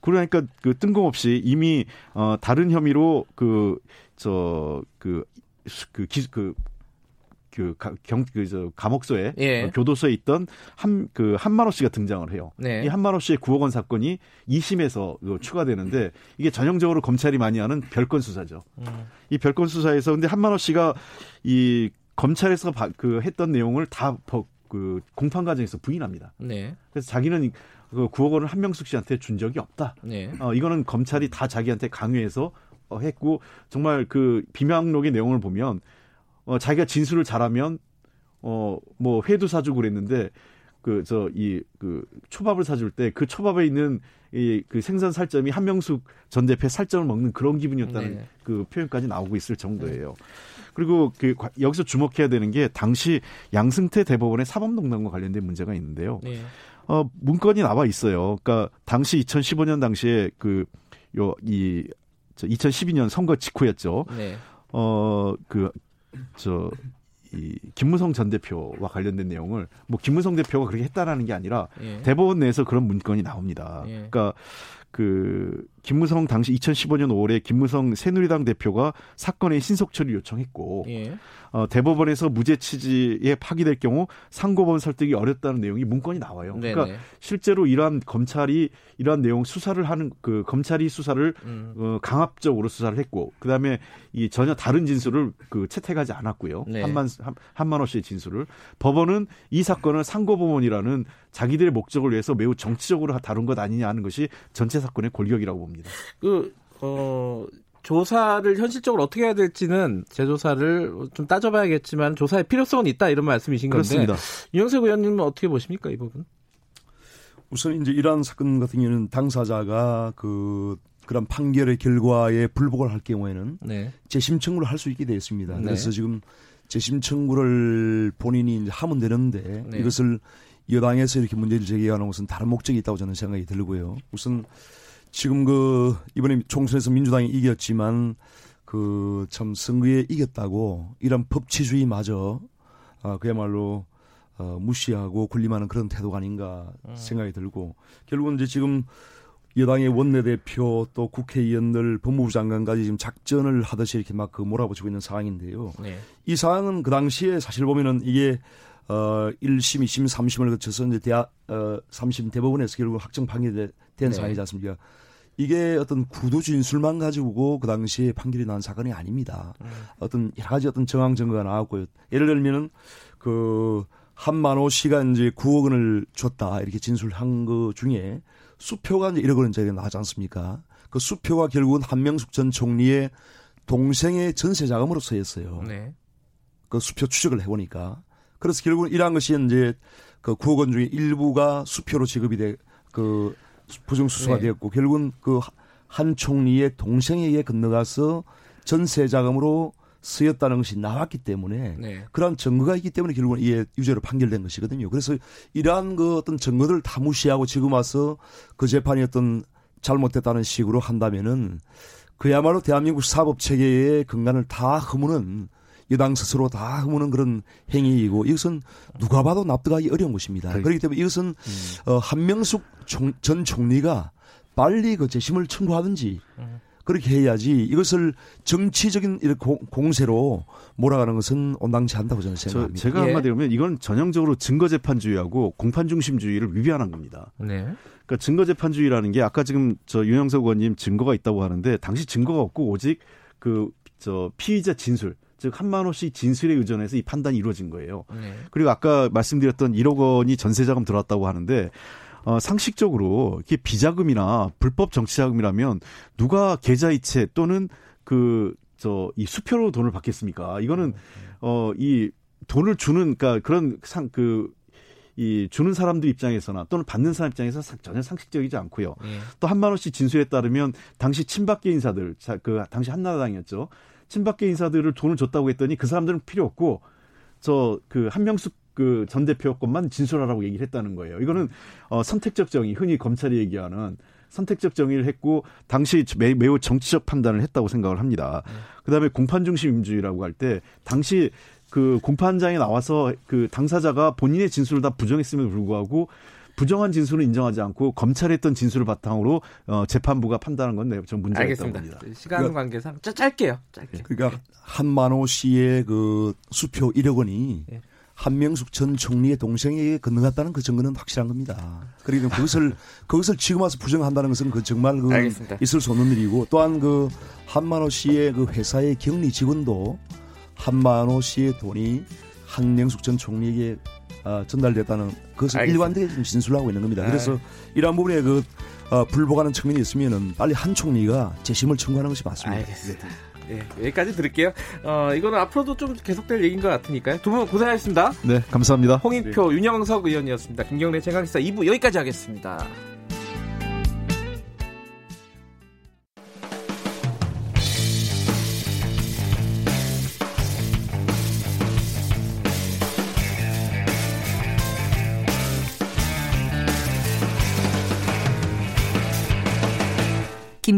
J: 그러니까 그 뜬금없이 이미 어 다른 혐의로 그 저그 그, 그, 그 그, 경, 그, 저, 감옥소에, 예. 어, 교도소에 있던 한, 그, 한만호 씨가 등장을 해요. 네. 이 한만호 씨의 9억 원 사건이 2심에서 추가되는데 이게 전형적으로 검찰이 많이 하는 별건 수사죠. 음. 이 별건 수사에서 근데 한만호 씨가 이 검찰에서 바, 그 했던 내용을 다 그 공판 과정에서 부인합니다. 네. 그래서 자기는 그 9억 원을 한명숙 씨한테 준 적이 없다. 네. 어, 이거는 검찰이 다 자기한테 강요해서 어, 했고 정말 그 비명록의 내용을 보면 어, 자기가 진술을 잘하면 어, 뭐 회도 사주고 그랬는데 그 저 이 그 초밥을 사줄 때 그 초밥에 있는 이 그 생선 살점이 한명숙 전 대표 살점을 먹는 그런 기분이었다는 네. 그 표현까지 나오고 있을 정도예요. 네. 그리고 그 여기서 주목해야 되는 게 당시 양승태 대법원의 사법농단과 관련된 문제가 있는데요. 네. 어 문건이 나와 있어요. 그러니까 당시 2015년 당시에 그 요 이 2012년 선거 직후였죠. 네. 어그 저, 이 김무성 전 대표와 관련된 내용을 뭐 김무성 대표가 그렇게 했다라는 게 아니라 예. 대법원 내에서 그런 문건이 나옵니다. 예. 그러니까 그 김무성 당시 2015년 5월에 김무성 새누리당 대표가 사건의 신속 처리 요청했고 예. 어, 대법원에서 무죄 취지에 파기될 경우 상고본 설득이 어렵다는 내용이 문건이 나와요. 네네. 그러니까 실제로 이러한 검찰이 이러한 내용 수사를 하는 그 검찰이 수사를 음. 어, 강압적으로 수사를 했고 그다음에 이 전혀 다른 진술을 그 채택하지 않았고요. 네. 한만 한, 한만호 씨의 진술을 법원은 이 사건을 상고법원이라는 자기들의 목적을 위해서 매우 정치적으로 다룬 것 아니냐 하는 것이 전체 사건의 골격이라고 봅니다.
A: 그 어. 조사를 현실적으로 어떻게 해야 될지는 재조사를 좀 따져봐야겠지만 조사의 필요성은 있다 이런 말씀이신 건데 그렇습니다. 윤영석 의원님은 어떻게 보십니까 이 부분?
H: 우선 이제 이러한 사건 같은 경우는 당사자가 그 그런 판결의 결과에 불복을 할 경우에는 네. 재심 청구를 할 수 있게 되어 있습니다. 네. 그래서 지금 재심 청구를 본인이 하면 되는데 네. 이것을 여당에서 이렇게 문제를 제기하는 것은 다른 목적이 있다고 저는 생각이 들고요. 우선 지금 그 이번에 총선에서 민주당이 이겼지만 그 참 선거에 이겼다고 이런 법치주의마저 아 그야말로 어 무시하고 군림하는 그런 태도가 아닌가 음. 생각이 들고 결국은 이제 지금 여당의 원내대표 또 국회의원들 법무부 장관까지 지금 작전을 하듯이 이렇게 막 그 몰아붙이고 있는 상황인데요. 네. 이 상황은 그 당시에 사실 보면은 이게 어 1심, 2심, 3심을 거쳐서 이제 대학 어 3심 대법원에서 결국 확정 판결된 네. 상황이지 않습니까? 이게 어떤 구도 진술만 가지고 그 당시에 판결이 난 사건이 아닙니다. 음. 어떤 여러 가지 어떤 정황 증거가 나왔고요. 예를 들면은 그 한만호 씨가 이제 9억 원을 줬다 이렇게 진술한 거 중에 수표가 이제 1억 원짜리 나지 않습니까? 그 수표가 결국은 한명숙 전 총리의 동생의 전세 자금으로 쓰였어요. 네. 그 수표 추적을 해보니까. 그래서 결국은 이러한 것이 이제 그 9억 원 중에 일부가 수표로 지급이 돼, 그 부정수수가 네. 되었고 결국은 그 한 총리의 동생에게 건너가서 전세 자금으로 쓰였다는 것이 나왔기 때문에 네. 그러한 증거가 있기 때문에 결국은 이게 유죄로 판결된 것이거든요. 그래서 이러한 그 어떤 증거들을 다 무시하고 지금 와서 그 재판이 어떤 잘못됐다는 식으로 한다면은 그야말로 대한민국 사법 체계의 근간을 다 허무는 여당 스스로 다 허무는 그런 행위이고 이것은 누가 봐도 납득하기 어려운 것입니다. 그러니까. 그렇기 때문에 이것은 음. 어, 한명숙 총, 전 총리가 빨리 그 재심을 청구하든지 음. 그렇게 해야지 이것을 정치적인 공세로 몰아가는 것은 온당치 않다고 저는 생각합니다.
J: 저, 제가 예. 한마디로 하면 이건 전형적으로 증거재판주의하고 공판중심주의를 위배하는 겁니다. 네. 그러니까 증거재판주의라는 게 아까 지금 저 윤영석 의원님 증거가 있다고 하는데 당시 증거가 없고 오직 그 저 피의자 진술 즉 한만호 씨 진술에 의존해서 이 판단이 이루어진 거예요. 네. 그리고 아까 말씀드렸던 1억 원이 전세자금 들어왔다고 하는데 어, 상식적으로 이게 비자금이나 불법 정치자금이라면 누가 계좌이체 또는 그 저 이 수표로 돈을 받겠습니까? 이거는 어이 돈을 주는 그러니까 그런 상 그 이 주는 사람들 입장에서나 또는 받는 사람 입장에서 전혀 상식적이지 않고요. 예. 또 한만호 씨 진술에 따르면 당시 친박계 인사들, 그 당시 한나라당이었죠. 친박계 인사들을 돈을 줬다고 했더니 그 사람들은 필요 없고 저 그 한명숙 그 전 대표 것만 진술하라고 얘기를 했다는 거예요. 이거는 어 선택적 정의, 흔히 검찰이 얘기하는 선택적 정의를 했고 당시 매, 매우 정치적 판단을 했다고 생각을 합니다. 네. 그다음에 공판 중심 임주의라고 할 때 당시 그 공판장에 나와서 그 당사자가 본인의 진술을 다 부정했음에도 불구하고 부정한 진술을 인정하지 않고 검찰이 했던 진술을 바탕으로 어, 재판부가 판단한 건 네, 좀 문제가 있다고 봅니다.
B: 시간 그러니까, 관계상 짧게요. 짧게.
H: 그러니까 한만호 씨의 그 수표 1억 원이 예. 한명숙 전 총리의 동생에게 건너갔다는 그 증거는 확실한 겁니다. 그리고 그것을 그것을 지금 와서 부정한다는 것은 그 정말 그 알겠습니다. 있을 수 없는 일이고 또한 그 한만호 씨의 그 회사의 격리 직원도 한만호 씨의 돈이 한명숙 전 총리에게 어, 전달됐다는 그것을 알겠습니다. 일관되게 지금 진술하고 있는 겁니다. 그래서 아. 이러한 부분에 그 어, 불복하는 측면이 있으면은 빨리 한 총리가 재심을 청구하는 것이 맞습니다.
B: 알겠습니다. 네. 네, 여기까지 들을게요. 어, 이거는 앞으로도 좀 계속될 얘기인 것 같으니까요. 두 분 고생하셨습니다.
J: 네, 감사합니다.
B: 홍익표, 네. 윤영석 의원이었습니다. 김경래 최강시사 2부 여기까지 하겠습니다.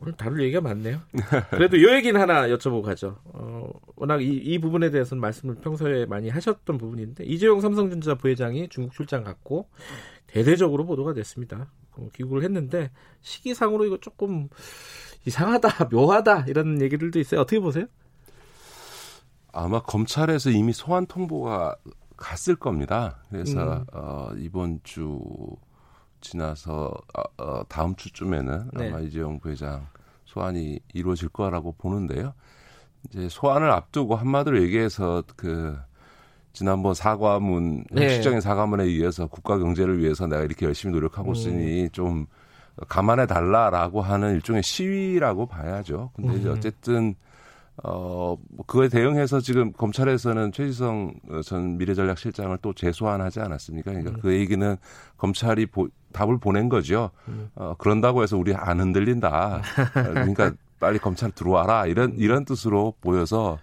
B: 오늘 다룰 얘기가 많네요. 그래도 요 얘기는 하나 여쭤보고 가죠. 어, 워낙 이, 이 부분에 대해서는 말씀을 평소에 많이 하셨던 부분인데 이재용 삼성전자 부회장이 중국 출장 갔고 대대적으로 보도가 됐습니다. 어, 귀국을 했는데 시기상으로 이거 조금 이상하다, [laughs] 묘하다 이런 얘기들도 있어요. 어떻게 보세요?
K: 아마 검찰에서 이미 소환 통보가 갔을 겁니다. 그래서 음. 어, 이번 주 지나서 어, 어, 다음 주쯤에는 네. 아마 이재용 부회장 소환이 이루어질 거라고 보는데요. 이제 소환을 앞두고 한마디로 얘기해서 그 지난번 사과문 네. 시정의 사과문에 의해서 국가 경제를 위해서 내가 이렇게 열심히 노력하고 음. 있으니 음. 좀 감안해 달라라고 하는 일종의 시위라고 봐야죠. 근데 이제 음. 어쨌든 어, 뭐 그거에 대응해서 지금 검찰에서는 최지성 전 미래전략실장을 또 재소환하지 않았습니까? 그러니까 음. 그 얘기는 검찰이 보, 답을 보낸 거죠. 음. 어, 그런다고 해서 우리 안 흔들린다. 그러니까 빨리 검찰 들어와라. 이런, 이런 뜻으로 보여서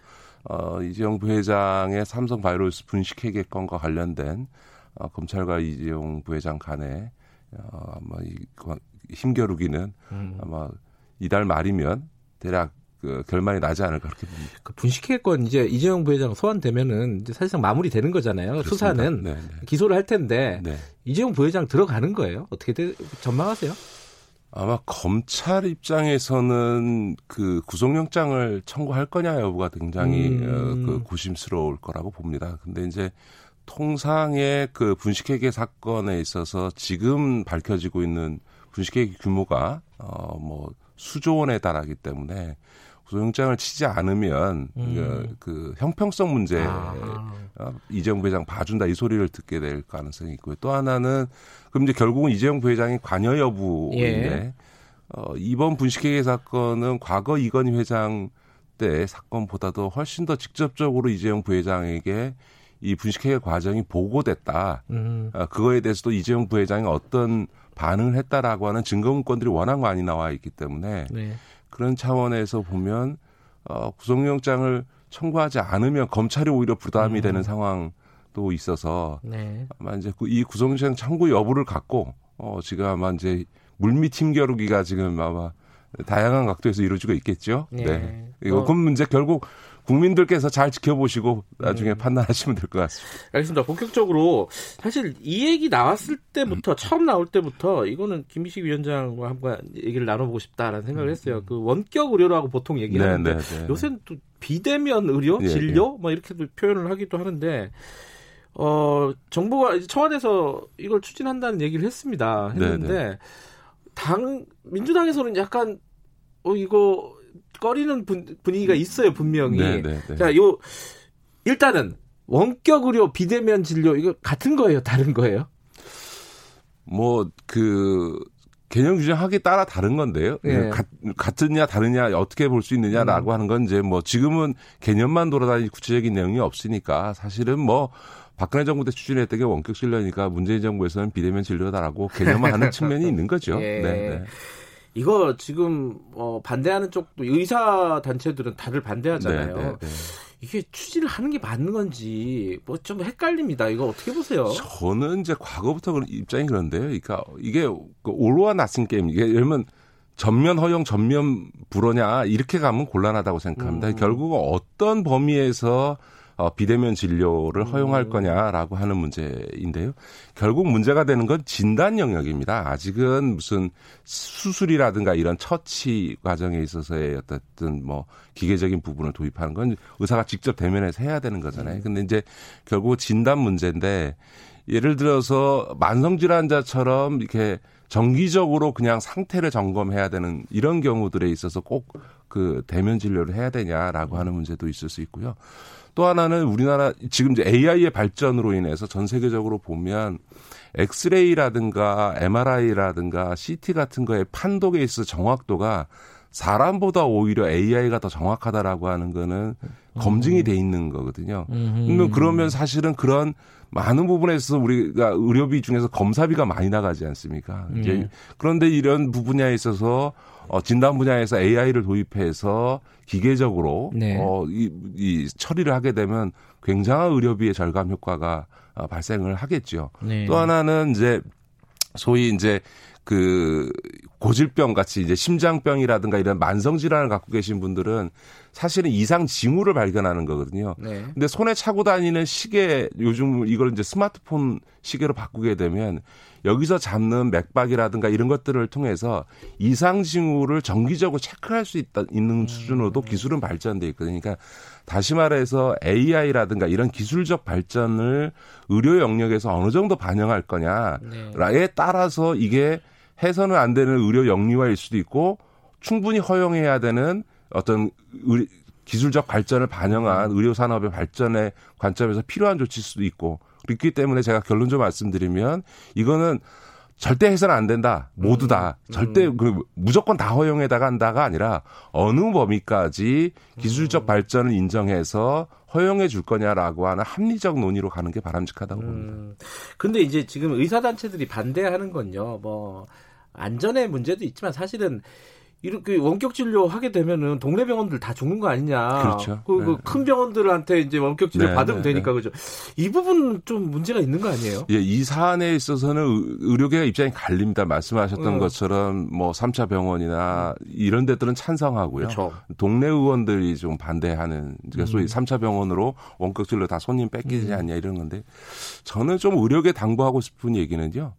K: 어, 이재용 부회장의 삼성 바이오로스 분식회계 건과 관련된 어, 검찰과 이재용 부회장 간에 어, 아마 이 힘겨루기는 음. 아마 이달 말이면 대략 그 결말이 나지 않을까 그렇게 봅니다.
B: 그 분식회권 이제 이재용 부회장 소환되면은 이제 사실상 마무리되는 거잖아요. 그렇습니다. 수사는 네, 네. 기소를 할 텐데 네. 이재용 부회장 들어가는 거예요. 어떻게 되, 전망하세요?
K: 아마 검찰 입장에서는 그 구속영장을 청구할 거냐 여부가 굉장히 음. 어, 그 고심스러울 거라고 봅니다. 근데 이제 통상의 그 분식회계 사건에 있어서 지금 밝혀지고 있는 분식회계 규모가 어뭐 수조 원에 달하기 때문에 구속영장을 치지 않으면 음. 그, 그, 형평성 문제 아. 어, 이재용 부회장 봐준다 이 소리를 듣게 될 가능성이 있고요. 또 하나는 그럼 이제 결국은 이재용 부회장이 관여 여부인데 예. 어, 이번 분식회계 사건은 과거 이건희 회장 때 사건보다도 훨씬 더 직접적으로 이재용 부회장에게 이 분식회계 과정이 보고됐다. 음. 어, 그거에 대해서도 이재용 부회장이 어떤 반응을 했다라고 하는 증거 문건들이 워낙 많이 나와 있기 때문에 네. 그런 차원에서 보면 어, 구속영장을 청구하지 않으면 검찰이 오히려 부담이 음. 되는 상황도 있어서 네. 아마 이제 이 구속영장 청구 여부를 갖고 어, 지금 아마 이제 물밑 힘겨루기가 지금 아마 다양한 각도에서 이루어지고 있겠죠. 네. 네. 이거 그 문제 결국 국민들께서 잘 지켜보시고 나중에 음. 판단하시면 될 것 같습니다.
B: 알겠습니다. 본격적으로 사실 이 얘기 나왔을 때부터 음. 처음 나올 때부터 이거는 김희식 위원장과 한번 얘기를 나눠보고 싶다라는 생각을 했어요. 음. 그 원격 의료라고 보통 얘기하는데 네, 네, 네. 요새는 또 비대면 의료, 예, 진료 예. 뭐 이렇게도 표현을 하기도 하는데 어 정부가 청와대에서 이걸 추진한다는 얘기를 했습니다. 했는데. 당 민주당에서는 약간 어 이거 꺼리는 분, 위기가 있어요 분명히. 네, 네, 네. 자, 요 일단은 원격 의료 비대면 진료 이거 같은 거예요, 다른 거예요?
K: 뭐 그 개념 규정하기 따라 다른 건데요. 예. 가, 같으냐 다르냐 어떻게 볼 수 있느냐라고 음. 하는 건 이제 뭐 지금은 개념만 돌아다니 구체적인 내용이 없으니까 사실은 뭐 박근혜 정부 때 추진했던 게 원격 진료니까 문재인 정부에서는 비대면 진료다라고 개념화하는 [laughs] 측면이 있는 거죠. 예. 네, 네.
A: 이거 지금 어 반대하는 쪽도 의사 단체들은 다들 반대하잖아요. 네, 네, 네. 이게 추진을 하는 게 맞는 건지 뭐 좀 헷갈립니다. 이거 어떻게 보세요?
K: 저는 이제 과거부터 그런 입장이 그런데요. 그러니까 이게 그 올로와 나신 게임 이게 예를 들면 전면 허용, 전면 불허냐 이렇게 가면 곤란하다고 생각합니다. 음. 결국 어떤 범위에서 어, 비대면 진료를 허용할 음. 거냐라고 하는 문제인데요. 결국 문제가 되는 건 진단 영역입니다. 아직은 무슨 수술이라든가 이런 처치 과정에 있어서의 어떤 뭐 기계적인 부분을 도입하는 건 의사가 직접 대면해서 해야 되는 거잖아요. 음. 근데 이제 결국 진단 문제인데 예를 들어서 만성질환자처럼 이렇게 정기적으로 그냥 상태를 점검해야 되는 이런 경우들에 있어서 꼭 그 대면 진료를 해야 되냐라고 하는 문제도 있을 수 있고요. 또 하나는 우리나라 지금 이제 AI의 발전으로 인해서 전 세계적으로 보면 엑스레이라든가 MRI라든가 CT 같은 거에 판독에 있어 정확도가 사람보다 오히려 AI가 더 정확하다라고 하는 거는 검증이 돼 있는 거거든요. 음. 그러면 사실은 그런 많은 부분에서 우리가 의료비 중에서 검사비가 많이 나가지 않습니까? 이제 음. 그런데 이런 분야에 있어서 어, 진단 분야에서 AI를 도입해서 기계적으로 네. 어, 이, 이 처리를 하게 되면 굉장한 의료비의 절감 효과가 어, 발생을 하겠죠. 네. 또 하나는 이제 소위 이제 그 고질병 같이 이제 심장병이라든가 이런 만성 질환을 갖고 계신 분들은 사실은 이상 징후를 발견하는 거거든요. 네. 근데 손에 차고 다니는 시계 요즘 이걸 이제 스마트폰 시계로 바꾸게 되면 여기서 잡는 맥박이라든가 이런 것들을 통해서 이상 징후를 정기적으로 체크할 수 있다 있는 음. 수준으로도 기술은 발전돼 있거든요. 그러니까 다시 말해서 AI라든가 이런 기술적 발전을 의료 영역에서 어느 정도 반영할 거냐에 네. 따라서 이게 해서는 안 되는 의료 영리화일 수도 있고 충분히 허용해야 되는 어떤 의, 기술적 발전을 반영한 의료 산업의 발전의 관점에서 필요한 조치일 수도 있고 그렇기 때문에 제가 결론적으로 말씀드리면 이거는 절대 해서는 안 된다. 모두 다. 음. 절대 그 무조건 다 허용에다가 한다가 아니라 어느 범위까지 기술적 음. 발전을 인정해서 허용해 줄 거냐라고 하는 합리적 논의로 가는 게 바람직하다고 음. 봅니다.
A: 근데 이제 지금 의사 단체들이 반대하는 건요. 뭐 안전의 문제도 있지만 사실은 이렇게 원격 진료 하게 되면은 동네 병원들 다 죽는 거 아니냐.
K: 그렇죠.
A: 그, 그 네. 큰 병원들한테 이제 원격 진료 네, 받으면 네, 되니까 네. 그죠. 이 부분 좀 문제가 있는 거 아니에요?
K: 예, 이 사안에 있어서는 의료계가 입장이 갈립니다. 말씀하셨던 어. 것처럼 뭐 3차 병원이나 이런 데들은 찬성하고요. 그렇죠. 동네 의원들이 좀 반대하는 그러니까 소위 음. 3차 병원으로 원격 진료 다 손님 뺏기지 음. 않냐 이런 건데 저는 좀 의료계 당부하고 싶은 얘기는요.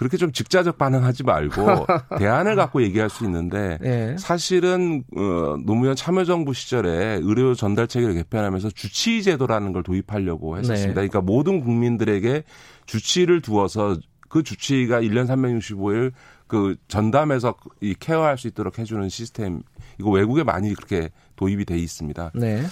K: 그렇게 좀 직자적 반응하지 말고 [laughs] 대안을 갖고 얘기할 수 있는데 네. 사실은 어, 노무현 참여정부 시절에 의료 전달 체계를 개편하면서 주치의 제도라는 걸 도입하려고 했었습니다. 네. 그러니까 모든 국민들에게 주치의를 두어서 그 주치의가 1년 365일 그 전담해서 이 케어할 수 있도록 해주는 시스템 이거 외국에 많이 그렇게 도입이 돼 있습니다. 네.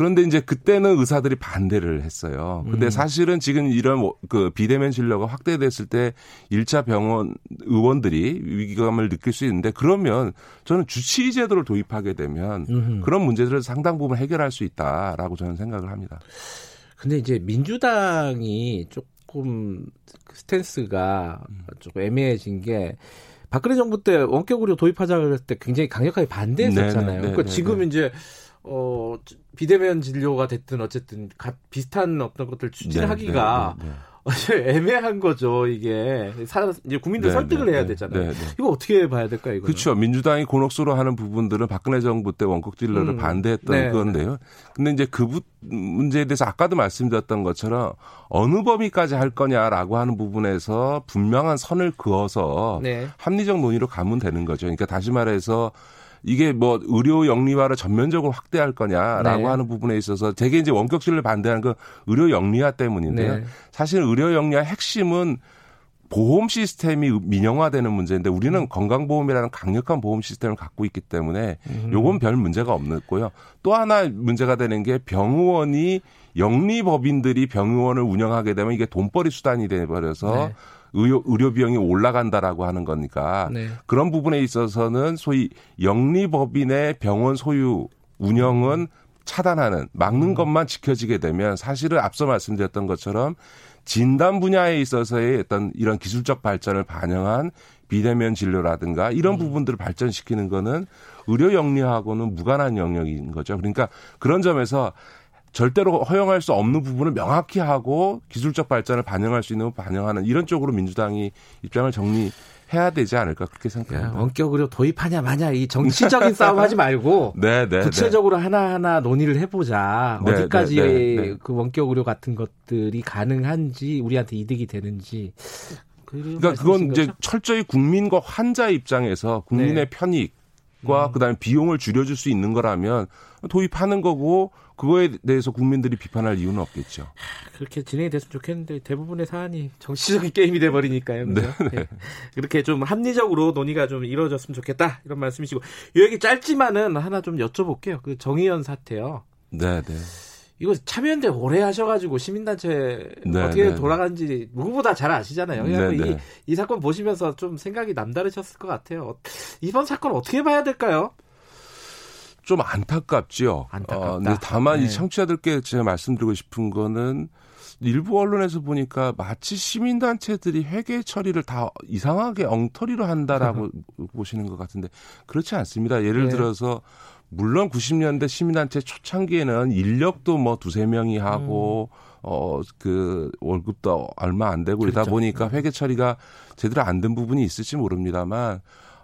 K: 그런데 이제 그때는 의사들이 반대를 했어요. 근데 음. 사실은 지금 이런 뭐그 비대면 진료가 확대됐을 때 1차 병원 의원들이 위기감을 느낄 수 있는데 그러면 저는 주치의 제도를 도입하게 되면 음흠. 그런 문제들을 상당 부분 해결할 수 있다라고 저는 생각을 합니다.
A: 근데 이제 민주당이 조금 스탠스가 음. 조금 애매해진 게 박근혜 정부 때 원격 의료 도입하자 그랬을 때 굉장히 강력하게 반대했었잖아요. 네네, 네네, 그러니까 지금 네네. 이제 어 비대면 진료가 됐든 어쨌든 가, 비슷한 어떤 것들 추진하기가 네, 네, 네, 네. [laughs] 애매한 거죠 이게 사, 이제 국민들 네, 설득을 네, 해야 되잖아요. 이거 어떻게 봐야 될까요? 이거
K: 그렇죠. 민주당이 곤혹스로 하는 부분들은 박근혜 정부 때 원격 진료를 음, 반대했던 건데요. 근데 이제 그 부, 문제에 대해서 아까도 말씀드렸던 것처럼 어느 범위까지 할 거냐라고 하는 부분에서 분명한 선을 그어서 합리적 논의로 가면 되는 거죠. 그러니까 다시 말해서 이게 뭐 의료 영리화를 전면적으로 확대할 거냐라고 네. 하는 부분에 있어서 되게 이제 원격 진료를 반대하는 건 의료 영리화 때문인데요. 네. 사실 의료 영리화 핵심은 보험 시스템이 민영화되는 문제인데 우리는 음. 건강보험이라는 강력한 보험 시스템을 갖고 있기 때문에 음. 요건 별 문제가 없고요. 또 하나 문제가 되는 게 병의원이 영리법인들이 병의원을 운영하게 되면 이게 돈벌이 수단이 돼버려서 네. 의료, 의료 비용이 올라간다라고 하는 거니까 네. 그런 부분에 있어서는 소위 영리법인의 병원 소유 운영은 차단하는 막는 음. 것만 지켜지게 되면 사실은 앞서 말씀드렸던 것처럼 진단 분야에 있어서의 어떤 이런 기술적 발전을 반영한 비대면 진료라든가 이런 음. 부분들을 발전시키는 거는 의료 영리하고는 무관한 영역인 거죠. 그러니까 그런 점에서 절대로 허용할 수 없는 부분을 명확히 하고 기술적 발전을 반영할 수 있는 반영하는 이런 쪽으로 민주당이 입장을 정리 해야 되지 않을까 그렇게 생각합니다.
B: 원격으로 도입하냐 마냐 이 정치적인 [laughs] 싸움 하지 말고 네, 네, 구체적으로 네. 하나하나 논의를 해보자. 네, 어디까지 네, 네, 그 원격 의료 같은 것들이 가능한지 우리한테 이득이 되는지
K: 그러니까 그건 이제 철저히 국민과 환자 입장에서 국민의 편익과 음. 그다음에 비용을 줄여줄 수 있는 거라면 도입하는 거고 그거에 대해서 국민들이 비판할 이유는 없겠죠.
B: 그렇게 진행이 됐으면 좋겠는데 대부분의 사안이 정치적인 게임이 돼 버리니까요. 네, 네. 네. 그렇게 좀 합리적으로 논의가 좀 이루어졌으면 좋겠다 이런 말씀이시고 이 얘기 짧지만은 하나 좀 여쭤볼게요. 그 정의연 사태요.
K: 네, 네.
B: 이거 참여연대 오래 하셔가지고 시민단체 네, 어떻게 네. 돌아가는지 누구보다 잘 아시잖아요. 네, 이, 네. 이 사건 보시면서 좀 생각이 남다르셨을 것 같아요. 이번 사건 어떻게 봐야 될까요?
K: 좀 안타깝지요. 안타깝다. 어, 근데 다만 네. 이 청취자들께 제가 말씀드리고 싶은 거는 일부 언론에서 보니까 마치 시민단체들이 회계 처리를 다 이상하게 엉터리로 한다라고 [laughs] 보시는 것 같은데 그렇지 않습니다. 예를 네. 들어서 물론 90년대 시민단체 초창기에는 인력도 뭐 두세 명이 하고 음. 어 그 월급도 얼마 안 되고 그렇죠. 이러다 보니까 네. 회계 처리가 제대로 안 된 부분이 있을지 모릅니다만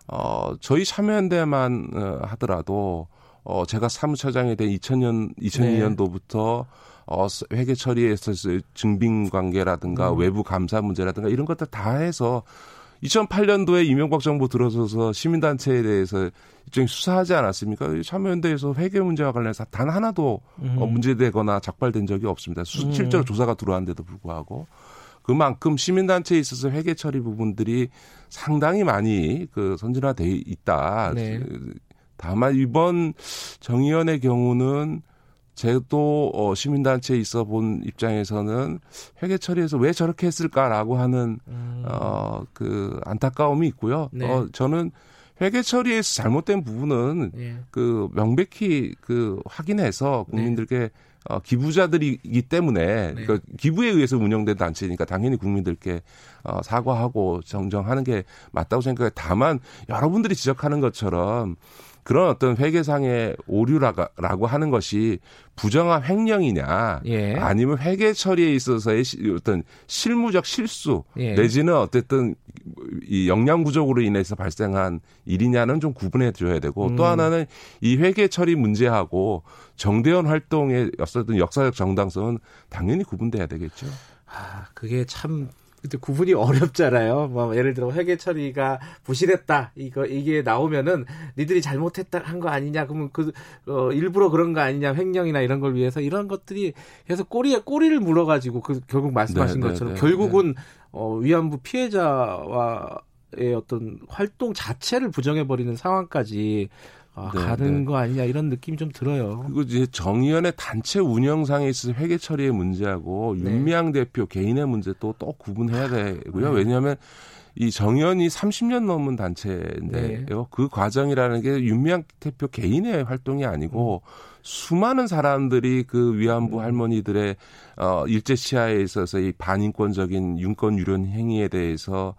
K: 어 저희 참여연대만 어, 하더라도 어 제가 사무처장이 된 2000년 2002년도부터 네. 어 회계 처리에 있어서 증빙 관계라든가 음. 외부 감사 문제라든가 이런 것들 다 해서 2008년도에 이명박 정부 들어서서 시민단체에 대해서 일종의 수사하지 않았습니까? 참여연대에서 회계 문제와 관련해서 단 하나도 음. 어, 문제되거나 적발된 적이 없습니다. 수, 음. 실제로 조사가 들어왔는데도 불구하고 그만큼 시민단체에 있어서 회계 처리 부분들이 상당히 많이 그 선진화돼 있다. 네. 다만 이번 정의연의 경우는 제도 어, 시민단체에 있어 본 입장에서는 회계 처리에서 왜 저렇게 했을까라고 하는 음. 어그 안타까움이 있고요. 네. 어 저는 회계 처리에서 잘못된 부분은 네. 그 명백히 그 확인해서 국민들께 네. 어, 기부자들이기 때문에 네. 그 기부에 의해서 운영된 단체니까 당연히 국민들께 어, 사과하고 정정하는 게 맞다고 생각해. 다만 여러분들이 지적하는 것처럼 그런 어떤 회계상의 오류라고 하는 것이 부정한 횡령이냐 예. 아니면 회계 처리에 있어서의 어떤 실무적 실수 예. 내지는 어쨌든 이 역량 부족으로 인해서 발생한 일이냐는 좀 구분해 줘야 되고 음. 또 하나는 이 회계 처리 문제하고 정대원 활동의 어떤 역사적 정당성은 당연히 구분돼야 되겠죠.
B: 아, 그게 참 근데 구분이 어렵잖아요. 뭐 예를 들어 회계 처리가 부실했다. 이거 이게 나오면은 니들이 잘못했다 한 거 아니냐. 그러면 그 어, 일부러 그런 거 아니냐. 횡령이나 이런 걸 위해서 이런 것들이 계속 꼬리에 꼬리를 물어 가지고 그 결국 말씀하신 네, 네 것처럼 네, 결국은 네. 어, 위안부 피해자와 의 어떤 활동 자체를 부정해 버리는 상황까지 아, 네, 가는 네. 거 아니냐 이런 느낌이 좀 들어요.
K: 그리고 이제 정의연의 단체 운영상에 있어서 회계 처리의 문제하고 네. 윤미향 대표 개인의 문제 또또 구분해야 되고요. 네. 왜냐하면 이 정의연이 30년 넘은 단체인데요. 네. 그 과정이라는 게 윤미향 대표 개인의 활동이 아니고 음. 수많은 사람들이 그 위안부 음. 할머니들의 어 일제 시야에 있어서 이 반인권적인 윤권 유련 행위에 대해서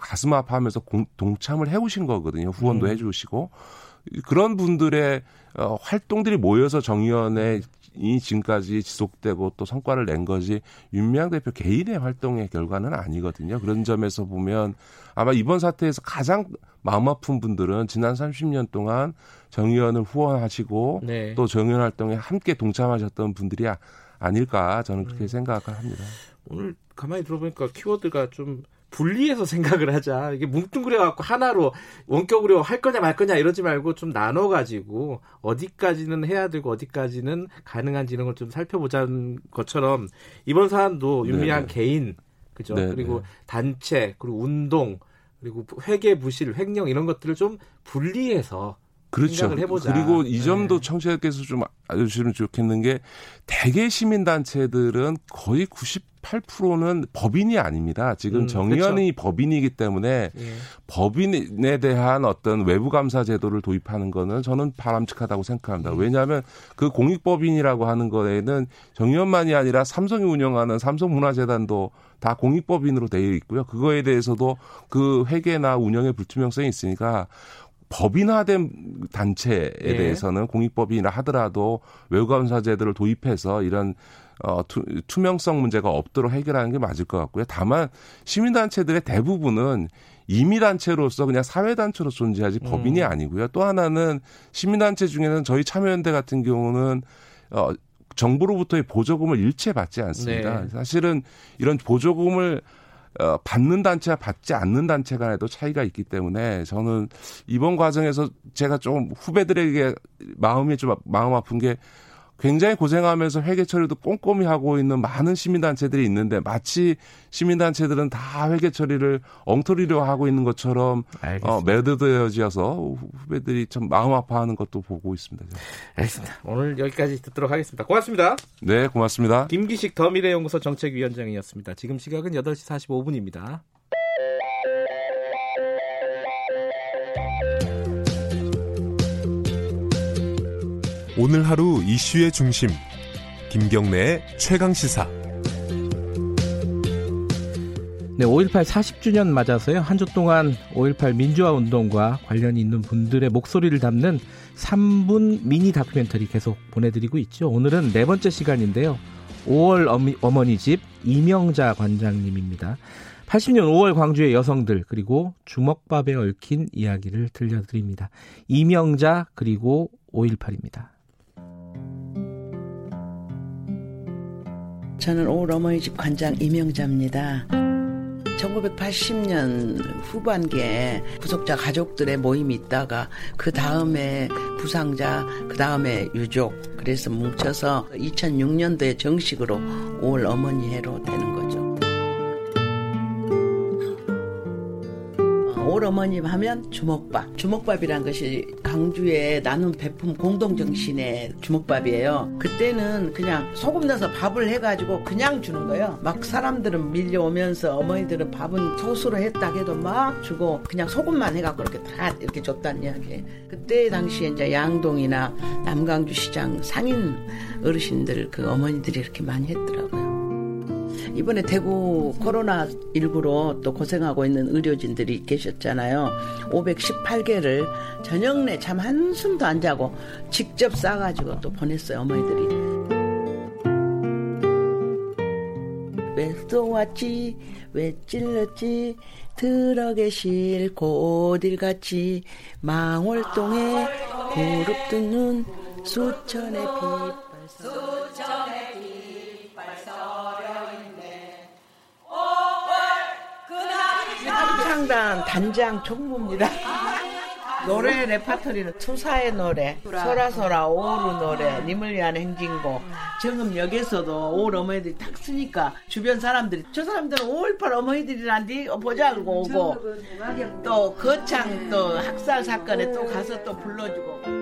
K: 가슴 아파하면서 공, 동참을 해오신 거거든요. 후원도 음. 해주시고 그런 분들의 어, 활동들이 모여서 정의원에 이 지금까지 지속되고 또 성과를 낸 거지 윤미향 대표 개인의 활동의 결과는 아니거든요. 그런 점에서 보면 아마 이번 사태에서 가장 마음 아픈 분들은 지난 30년 동안 정의원을 후원하시고 네. 또 정의원 활동에 함께 동참하셨던 분들이 아닐까 저는 그렇게 음. 생각을 합니다.
B: 오늘 가만히 들어보니까 키워드가 좀 분리해서 생각을 하자. 이게 뭉뚱그려 갖고 하나로 원격으로 할 거냐 말 거냐 이러지 말고 좀 나눠 가지고 어디까지는 해야 되고 어디까지는 가능한지 이런 걸 좀 살펴보자는 것처럼 이번 사안도 윤미향 네. 개인 그죠? 네 그리고 네. 단체 그리고 운동 그리고 회계 부실, 횡령 이런 것들을 좀 분리해서
K: 그렇죠. 해보자. 그리고 이 점도 네. 청취자께서 좀 알려주시면 좋겠는 게 대개 시민단체들은 거의 98%는 법인이 아닙니다. 지금 음, 정의연이 그렇죠. 법인이기 때문에 예. 법인에 대한 어떤 외부 감사 제도를 도입하는 거는 저는 바람직하다고 생각합니다. 음. 왜냐하면 그 공익법인이라고 하는 거에는 정의연만이 아니라 삼성이 운영하는 삼성문화재단도 다 공익법인으로 되어 있고요. 그거에 대해서도 그 회계나 운영의 불투명성이 있으니까 법인화된 단체에 예. 대해서는 공익법인이라 하더라도 외부감사제도를 도입해서 이런 어, 투, 투명성 문제가 없도록 해결하는 게 맞을 것 같고요. 다만 시민단체들의 대부분은 임의단체로서 그냥 사회단체로 존재하지 음. 법인이 아니고요. 또 하나는 시민단체 중에는 저희 참여연대 같은 경우는 어, 정부로부터의 보조금을 일체 받지 않습니다. 네. 사실은 이런 보조금을 어, 받는 단체와 받지 않는 단체 간에도 차이가 있기 때문에 저는 이번 과정에서 제가 좀 후배들에게 마음이 좀 마음 아픈 게 굉장히 고생하면서 회계 처리도 꼼꼼히 하고 있는 많은 시민단체들이 있는데 마치 시민단체들은 다 회계 처리를 엉터리로 하고 있는 것처럼 어, 매듭되어져서 후배들이 참 마음 아파하는 것도 보고 있습니다.
A: 알겠습니다. 오늘 여기까지 듣도록 하겠습니다. 고맙습니다.
K: 네, 고맙습니다.
A: 김기식 더미래연구소 정책위원장이었습니다. 지금 시각은 8시 45분입니다.
G: 오늘 하루 이슈의 중심 김경래의 최강 시사
B: 네, 5.18 40주년 맞아서요. 한 주 동안 5.18 민주화 운동과 관련이 있는 분들의 목소리를 담는 3분 미니 다큐멘터리 계속 보내드리고 있죠. 오늘은 네 번째 시간인데요. 5월 어미, 어머니 집 이명자 관장님입니다. 80년 5월 광주의 여성들 그리고 주먹밥에 얽힌 이야기를 들려드립니다. 이명자 그리고 5.18입니다.
L: 저는 올 어머니집 관장 이명자입니다. 1980년 후반기에 구속자 가족들의 모임이 있다가 그 다음에 부상자, 그 다음에 유족, 그래서 뭉쳐서 2006년도에 정식으로 5월 어머니 해로 되는 거죠. 올어머님 하면 주먹밥. 주먹밥이란 것이 강주의 나눔 배품 공동 정신의 주먹밥이에요. 그때는 그냥 소금 넣어서 밥을 해가지고 그냥 주는 거예요. 막 사람들은 밀려오면서 어머니들은 밥은 소스로 했다 해도 막 주고 그냥 소금만 해갖고 이렇게 다 이렇게 줬다는 이야기. 그때 당시에 이제 양동이나 남강주 시장 상인 어르신들 그 어머니들이 이렇게 많이 했더라고요. 이번에 대구 코로나 19로 또 고생하고 있는 의료진들이 계셨잖아요. 518개를 저녁 내 잠 한숨도 안 자고 직접 싸가지고 또 보냈어요, 어머니들이. 왜 쏘았지, 왜 찔렀지, 들어 계실 고딜같이 망월동에 무릎 뜯는 수천의 빛발성. 합창단 단장 총무입니다. [laughs] 노래 레파토리는 투사의 노래, 소라소라 오루 노래, 님을 위한 행진곡, 정음역에서도 올 어머니들이 탁 쓰니까 주변 사람들이 저 사람들은 5.18 어머니들이란디? 보자 그러고 오고. 또 거창 또 학살 사건에 또 가서 또 불러주고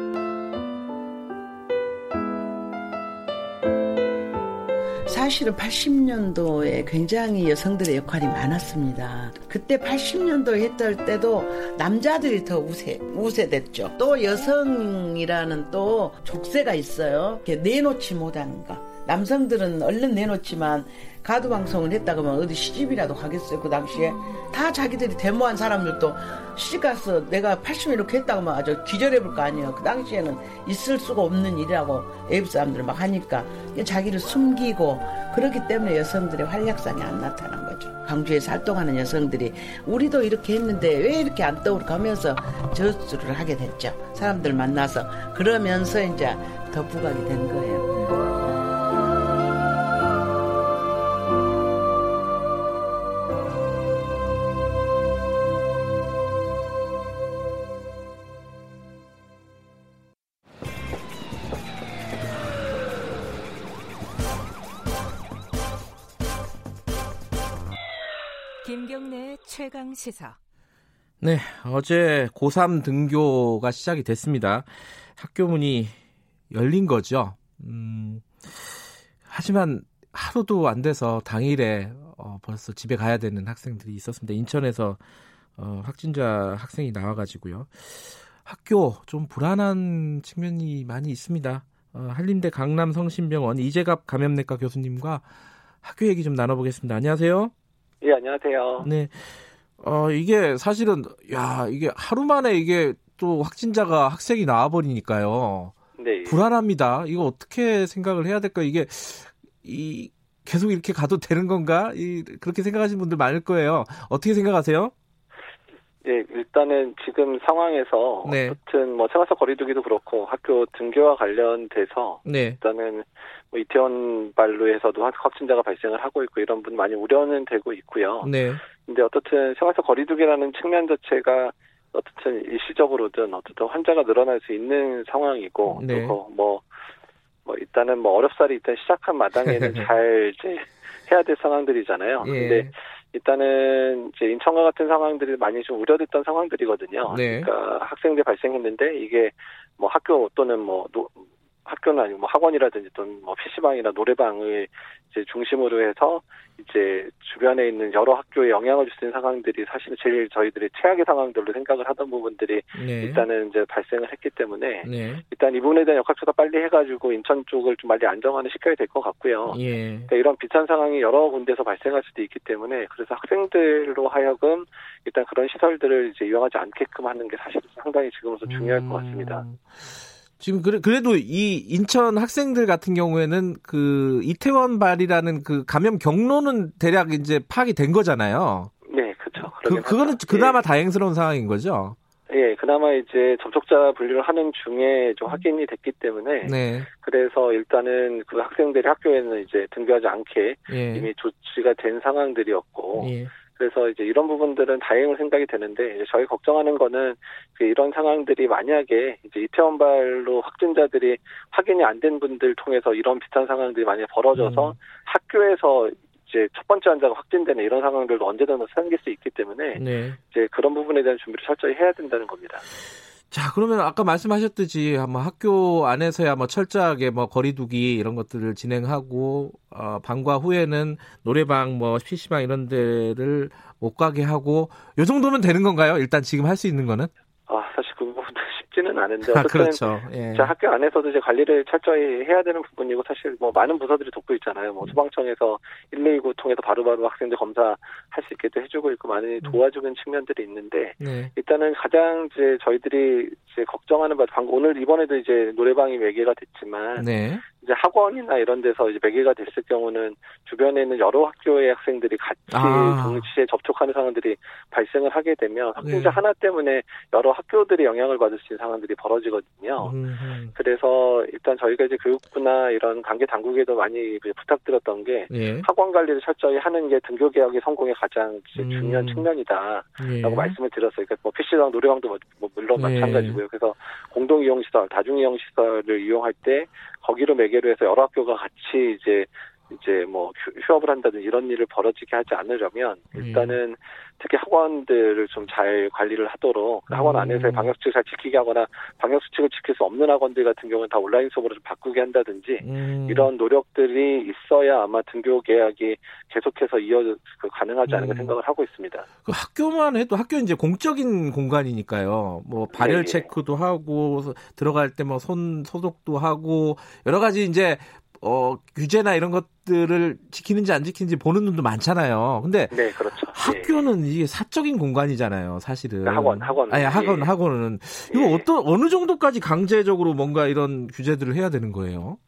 L: 사실은 80년도에 굉장히 여성들의 역할이 많았습니다. 그때 80년도 했던 때도 남자들이 더 우세, 우세됐죠. 또 여성이라는 또 족쇄가 있어요. 내놓지 못하는 거. 남성들은 얼른 내놓지만 가드 방송을 했다고 하면 어디 시집이라도 가겠어요 그 당시에. 다 자기들이 데모한 사람들도 시집 가서 내가 80년 이렇게 했다고 하면 아주 기절해 볼 거 아니에요. 그 당시에는 있을 수가 없는 일이라고 애국 사람들 막 하니까 자기를 숨기고 그렇기 때문에 여성들의 활약상이 안 나타난 거죠. 광주에서 활동하는 여성들이 우리도 이렇게 했는데 왜 이렇게 안 떠오르고 하면서 저수를 하게 됐죠. 사람들 만나서 그러면서 이제 더 부각이 된 거예요.
C: 김경래 최강 시사.
B: 네, 어제 고3 등교가 시작이 됐습니다. 학교 문이 열린 거죠. 음, 하지만 하루도 안 돼서 당일에 어, 벌써 집에 가야 되는 학생들이 있었습니다. 인천에서 어, 확진자 학생이 나와가지고요. 학교 좀 불안한 측면이 많이 있습니다. 어, 한림대 강남성심병원 이재갑 감염내과 교수님과 학교 얘기 좀 나눠보겠습니다. 안녕하세요.
M: 예, 안녕하세요.
B: 네. 어, 이게 사실은, 야, 이게 하루 만에 이게 또 확진자가 학생이 나와버리니까요. 네. 불안합니다. 이거 어떻게 생각을 해야 될까? 이게, 이, 계속 이렇게 가도 되는 건가? 이, 그렇게 생각하시는 분들 많을 거예요. 어떻게 생각하세요?
M: 네, 일단은 지금 상황에서 네. 어쨌든 뭐 생활석 거리두기도 그렇고 학교 등교와 관련돼서 네. 일단은 뭐 이태원 발로에서도 확진자가 발생을 하고 있고 이런 분 많이 우려는 되고 있고요. 네. 근데 어떻든 생활석 거리두기라는 측면 자체가 어떻든 일시적으로든 어쨌든 환자가 늘어날 수 있는 상황이고 네. 또 뭐, 뭐 일단은 뭐 어렵사리 일단 시작한 마당에는 [laughs] 잘 이제 해야 될 상황들이잖아요. 예. 근데 일단은 이제 인천과 같은 상황들이 많이 좀 우려됐던 상황들이거든요. 네. 그러니까 학생들 발생했는데 이게 뭐 학교 또는 뭐 노, 학교는 아니고 뭐 학원이라든지 또는 뭐 PC방이나 노래방을 이제 중심으로 해서 이제 주변에 있는 여러 학교에 영향을 줄 수 있는 상황들이 사실 제일 저희들이 최악의 상황들로 생각을 하던 부분들이 네. 일단은 이제 발생을 했기 때문에 네. 일단 이 부분에 대한 역학조사 빨리 해가지고 인천 쪽을 좀 빨리 안정화는 시켜야 될 것 같고요. 예. 그러니까 이런 비슷한 상황이 여러 군데서 발생할 수도 있기 때문에 그래서 학생들로 하여금 일단 그런 시설들을 이제 이용하지 않게끔 하는 게 사실 상당히 지금으로서 중요할 것 같습니다. 음.
B: 지금 그래, 그래도 이 인천 학생들 같은 경우에는 그 이태원 발이라는 그 감염 경로는 대략 이제 파악이 된 거잖아요.
M: 네, 그렇죠.
B: 그 그거는 그나마 예. 다행스러운 상황인 거죠.
M: 예, 그나마 이제 접촉자 분류를 하는 중에 좀 확인이 됐기 때문에 네. 그래서 일단은 그 학생들이 학교에는 이제 등교하지 않게 예. 이미 조치가 된 상황들이었고 예. 그래서 이제 이런 부분들은 다행으로 생각이 되는데 저희 걱정하는 거는 그 이런 상황들이 만약에 이제 이태원발로 확진자들이 확인이 안 된 분들 통해서 이런 비슷한 상황들이 만약에 벌어져서 음. 학교에서 이제 첫 번째 환자가 확진되는 이런 상황들도 언제든 생길 수 있기 때문에 네. 이제 그런 부분에 대한 준비를 철저히 해야 된다는 겁니다.
B: 자, 그러면 아까 말씀하셨듯이 뭐 학교 안에서야 뭐 철저하게 뭐 거리두기 이런 것들을 진행하고 어 방과 후에는 노래방 뭐 PC방 이런 데를 못 가게 하고 요 정도면 되는 건가요? 일단 지금 할 수 있는 거는?
M: 쉽지는 않은데 아, 어쨌든
B: 그렇죠. 예.
M: 학교 안에서도 이제 관리를 철저히 해야 되는 부분이고 사실 뭐 많은 부서들이 돕고 있잖아요. 뭐 소방청에서 119 통해서 바로바로 학생들 검사할 수 있게도 해주고 있고 많이 음. 도와주는 측면들이 있는데 네. 일단은 가장 이제 저희들이 이제 걱정하는 바 방금 오늘 이번에도 이제 노래방이 매개가 됐지만 네. 이제 학원이나 이런 데서 이제 매개가 됐을 경우는 주변에 있는 여러 학교의 학생들이 같이 아. 동시에 접촉하는 상황들이 발생을 하게 되면 확진자 네. 하나 때문에 여러 학교들이 영향을 받을 수 있는 상황들이 벌어지거든요. 음흠. 그래서 일단 저희가 이제 교육부나 이런 관계 당국에도 많이 부탁드렸던 게 예. 학원 관리를 철저히 하는 게 등교 개혁의 성공의 가장 음. 중요한 측면이다라고 예. 말씀을 드렸어요. 그러니까 뭐 PC방, 노래방도 뭐, 뭐 물론 예. 마찬가지고요. 그래서 공동 이용 시설, 다중 이용 시설을 이용할 때 거기로 매개로 해서 여러 학교가 같이 이제 이제 뭐 휴업을 한다든 이런 일을 벌어지게 하지 않으려면 음. 일단은 특히 학원들을 좀 잘 관리를 하도록 그 학원 음. 안에서의 방역 수칙을 잘 지키게 하거나 방역 수칙을 지킬 수 없는 학원들 같은 경우는 다 온라인 수업으로 좀 바꾸게 한다든지 음. 이런 노력들이 있어야 아마 등교 계약이 계속해서 이어 그 가능하지 않을까 음. 생각을 하고 있습니다.
B: 그 학교만 해도 학교 이제 공적인 공간이니까요. 뭐 발열 네. 체크도 하고 들어갈 때 뭐 손 소독도 하고 여러 가지 이제 어, 규제나 이런 것들을 지키는지 안 지키는지 보는 눈도 많잖아요. 근데
M: 네, 그렇죠.
B: 학교는 예. 이게 사적인 공간이잖아요, 사실은.
M: 그 학원, 학원.
B: 아니, 학원, 예. 학원은 이거 예. 어떤 어느 정도까지 강제적으로 뭔가 이런 규제들을 해야 되는 거예요?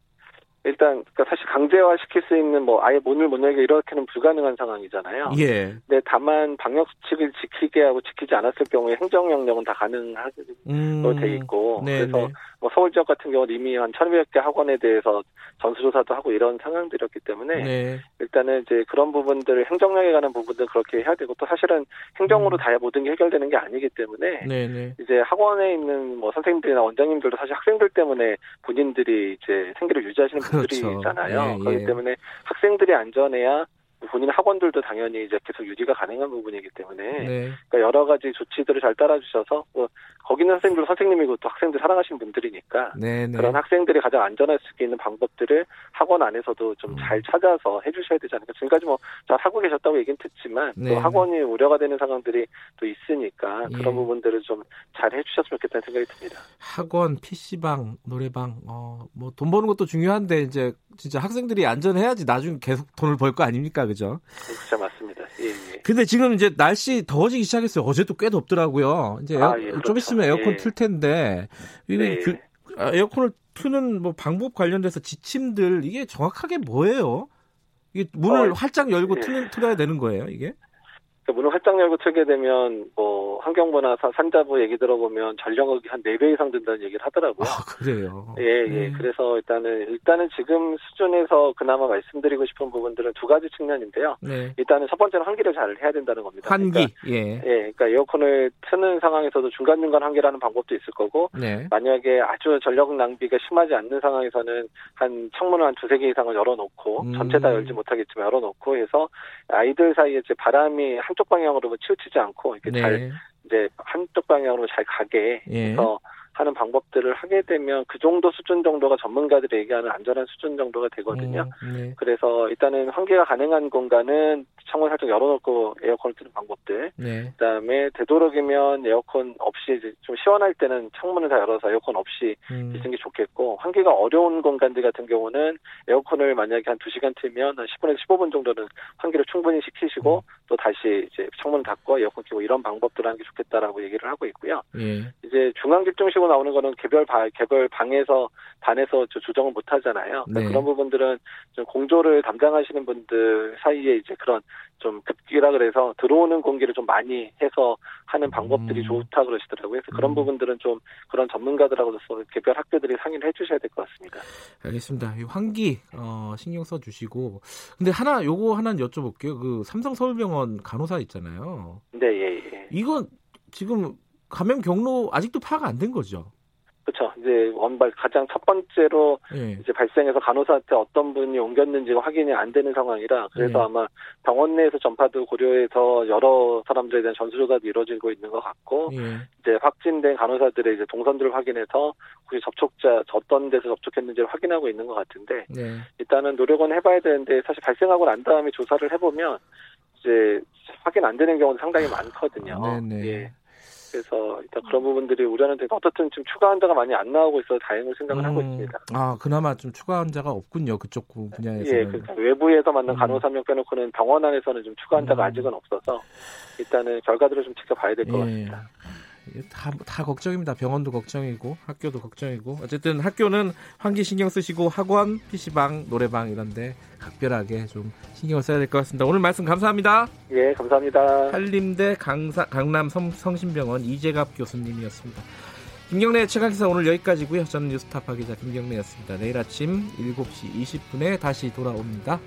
M: 일단 그러니까 사실 강제화 시킬 수 있는 뭐 아예 문을 못 열게 이렇게는 불가능한 상황이잖아요. 예. 근데 다만 방역 수칙을 지키게 하고 지키지 않았을 경우에 행정 명령은 다 가능하게 음, 돼 있고 네네. 그래서 네. 뭐 서울 지역 같은 경우는 이미 한 천여 개 학원에 대해서 전수조사도 하고 이런 상황들이었기 때문에 네. 일단은 이제 그런 부분들을 행정력에 관한 부분들 그렇게 해야 되고 또 사실은 행정으로 음. 다 모든 게 해결되는 게 아니기 때문에 네네. 네. 이제 학원에 있는 뭐 선생님들이나 원장님들도 사실 학생들 때문에 본인들이 이제 생계를 유지하시는 그렇죠. 있잖아요. 예, 예. 그렇기 때문에 학생들이 안전해야 본인 학원들도 당연히 이제 계속 유지가 가능한 부분이기 때문에 네. 그러니까 여러 가지 조치들을 잘 따라주셔서 뭐 거기는 선생님들 선생님이고 또 학생들 사랑하시는 분들이니까 네, 네. 그런 학생들이 가장 안전할 수 있는 방법들을 학원 안에서도 좀잘 음. 찾아서 해주셔야 되지 않을까. 지금까지 뭐 잘 하고 계셨다고 얘기는 듣지만 네. 또 학원이 우려가 되는 상황들이 또 있으니까 예. 그런 부분들을 좀 잘 해주셨으면 좋겠다는 생각이 듭니다.
B: 학원, PC방, 노래방, 어, 뭐 돈 버는 것도 중요한데 이제 진짜 학생들이 안전해야지 나중에 계속 돈을 벌 거 아닙니까, 그죠?
M: 그렇죠, 맞습니다. 예, 예.
B: 근데 지금 이제 날씨 더워지기 시작했어요. 어제도 꽤 덥더라고요. 이제 아, 예, 그렇죠. 좀 있으면 에어컨 예. 틀 텐데 네. 그, 에어컨을 트는 뭐 방법 관련돼서 지침들 이게 정확하게 뭐예요? 이게 문을 어, 활짝 열고 예. 틀, 틀어야 되는 거예요, 이게?
M: 그러니까 문을 활짝 열고 틀게 되면 뭐 환경부나 산자부 얘기 들어보면 전력이 한 4배 이상 든다는 얘기를 하더라고요.
B: 아, 그래요?
M: 예, 예. 네. 그래서 일단은, 일단은 지금 수준에서 그나마 말씀드리고 싶은 부분들은 두 가지 측면인데요. 네. 일단은 첫 번째는 환기를 잘 해야 된다는 겁니다.
B: 환기,
M: 그러니까, 예. 예. 그러니까 에어컨을 트는 상황에서도 중간중간 환기라는 방법도 있을 거고, 네. 만약에 아주 전력 낭비가 심하지 않는 상황에서는 한 창문을 한 두세 개 이상을 열어 놓고, 음. 전체 다 열지 못하겠지만 열어 놓고 해서 아이들 사이에 이제 바람이 한쪽 방향으로 치우치지 않고 이렇게 네. 잘 이제 한쪽 방향으로 잘 가게 예. 해서 하는 방법들을 하게 되면 그 정도 수준 정도가 전문가들이 얘기하는 안전한 수준 정도가 되거든요. 음, 네. 그래서 일단은 환기가 가능한 공간은 창문 살짝 열어놓고 에어컨을 트는 방법들. 네. 그다음에 되도록이면 에어컨 없이 좀 시원할 때는 창문을 다 열어서 에어컨 없이 음. 있는 게 좋겠고 환기가 어려운 공간들 같은 경우는 에어컨을 만약에 한 2시간 틀면 한 10분에서 15분 정도는 환기를 충분히 시키시고 음. 또 다시 이제 창문 닫고 에어컨 켜고 이런 방법들을 하는 게 좋겠다라고 얘기를 하고 있고요. 예. 이제 중앙 집중식으로 나오는 거는 개별 바, 개별 방에서 반에서 조정을 못 하잖아요. 그러니까 네. 그런 부분들은 좀 공조를 담당하시는 분들 사이에 이제 그런 좀 급기라 그래서 들어오는 공기를 좀 많이 해서 하는 방법들이 음. 좋다 그러시더라고요. 그래서 그런 음. 부분들은 좀 그런 전문가들하고서 개별 학교들이 상의를 해주셔야 될 것 같습니다.
B: 알겠습니다. 환기 어, 신경 써주시고 근데 하나 요거 하나 여쭤볼게요. 그 삼성 서울병원 간호사 있잖아요.
M: 네, 예, 예.
B: 이건 지금 감염 경로 아직도 파악 안 된 거죠?
M: 그렇죠. 이제 원발 가장 첫 번째로 예. 이제 발생해서 간호사한테 어떤 분이 옮겼는지가 확인이 안 되는 상황이라 그래서 예. 아마 병원 내에서 전파도 고려해서 여러 사람들에 대한 전수조사도 이루어지고 있는 것 같고 예. 이제 확진된 간호사들의 이제 동선들을 확인해서 혹시 접촉자 어떤 데서 접촉했는지를 확인하고 있는 것 같은데 네. 일단은 노력은 해봐야 되는데 사실 발생하고 난 다음에 조사를 해보면 이제 확인 안 되는 경우도 상당히 많거든요. 네네. 예. 그래서 일단 그런 부분들이 우려는 되고 어떻든 지금 추가 환자가 많이 안 나오고 있어서 다행을 생각을 음, 하고 있습니다.
B: 아 그나마 좀 추가 환자가 없군요 그쪽 분야에서.
M: 예, 그러니까 외부에서 만난 음. 간호사 명 빼놓고는 병원 안에서는 좀 추가 환자가 음. 아직은 없어서 일단은 결과들을 좀 지켜봐야 될것 예. 같습니다.
B: 다, 다 걱정입니다. 병원도 걱정이고 학교도 걱정이고 어쨌든 학교는 환기 신경 쓰시고 학원, PC방, 노래방 이런데 각별하게 좀 신경을 써야 될 것 같습니다. 오늘 말씀 감사합니다.
M: 예, 감사합니다.
B: 한림대 강사, 강남 성, 성심병원 이재갑 교수님이었습니다. 김경래 최강기사 오늘 여기까지고요. 저는 뉴스타파 기자 김경래였습니다. 내일 아침 7시 20분에 다시 돌아옵니다.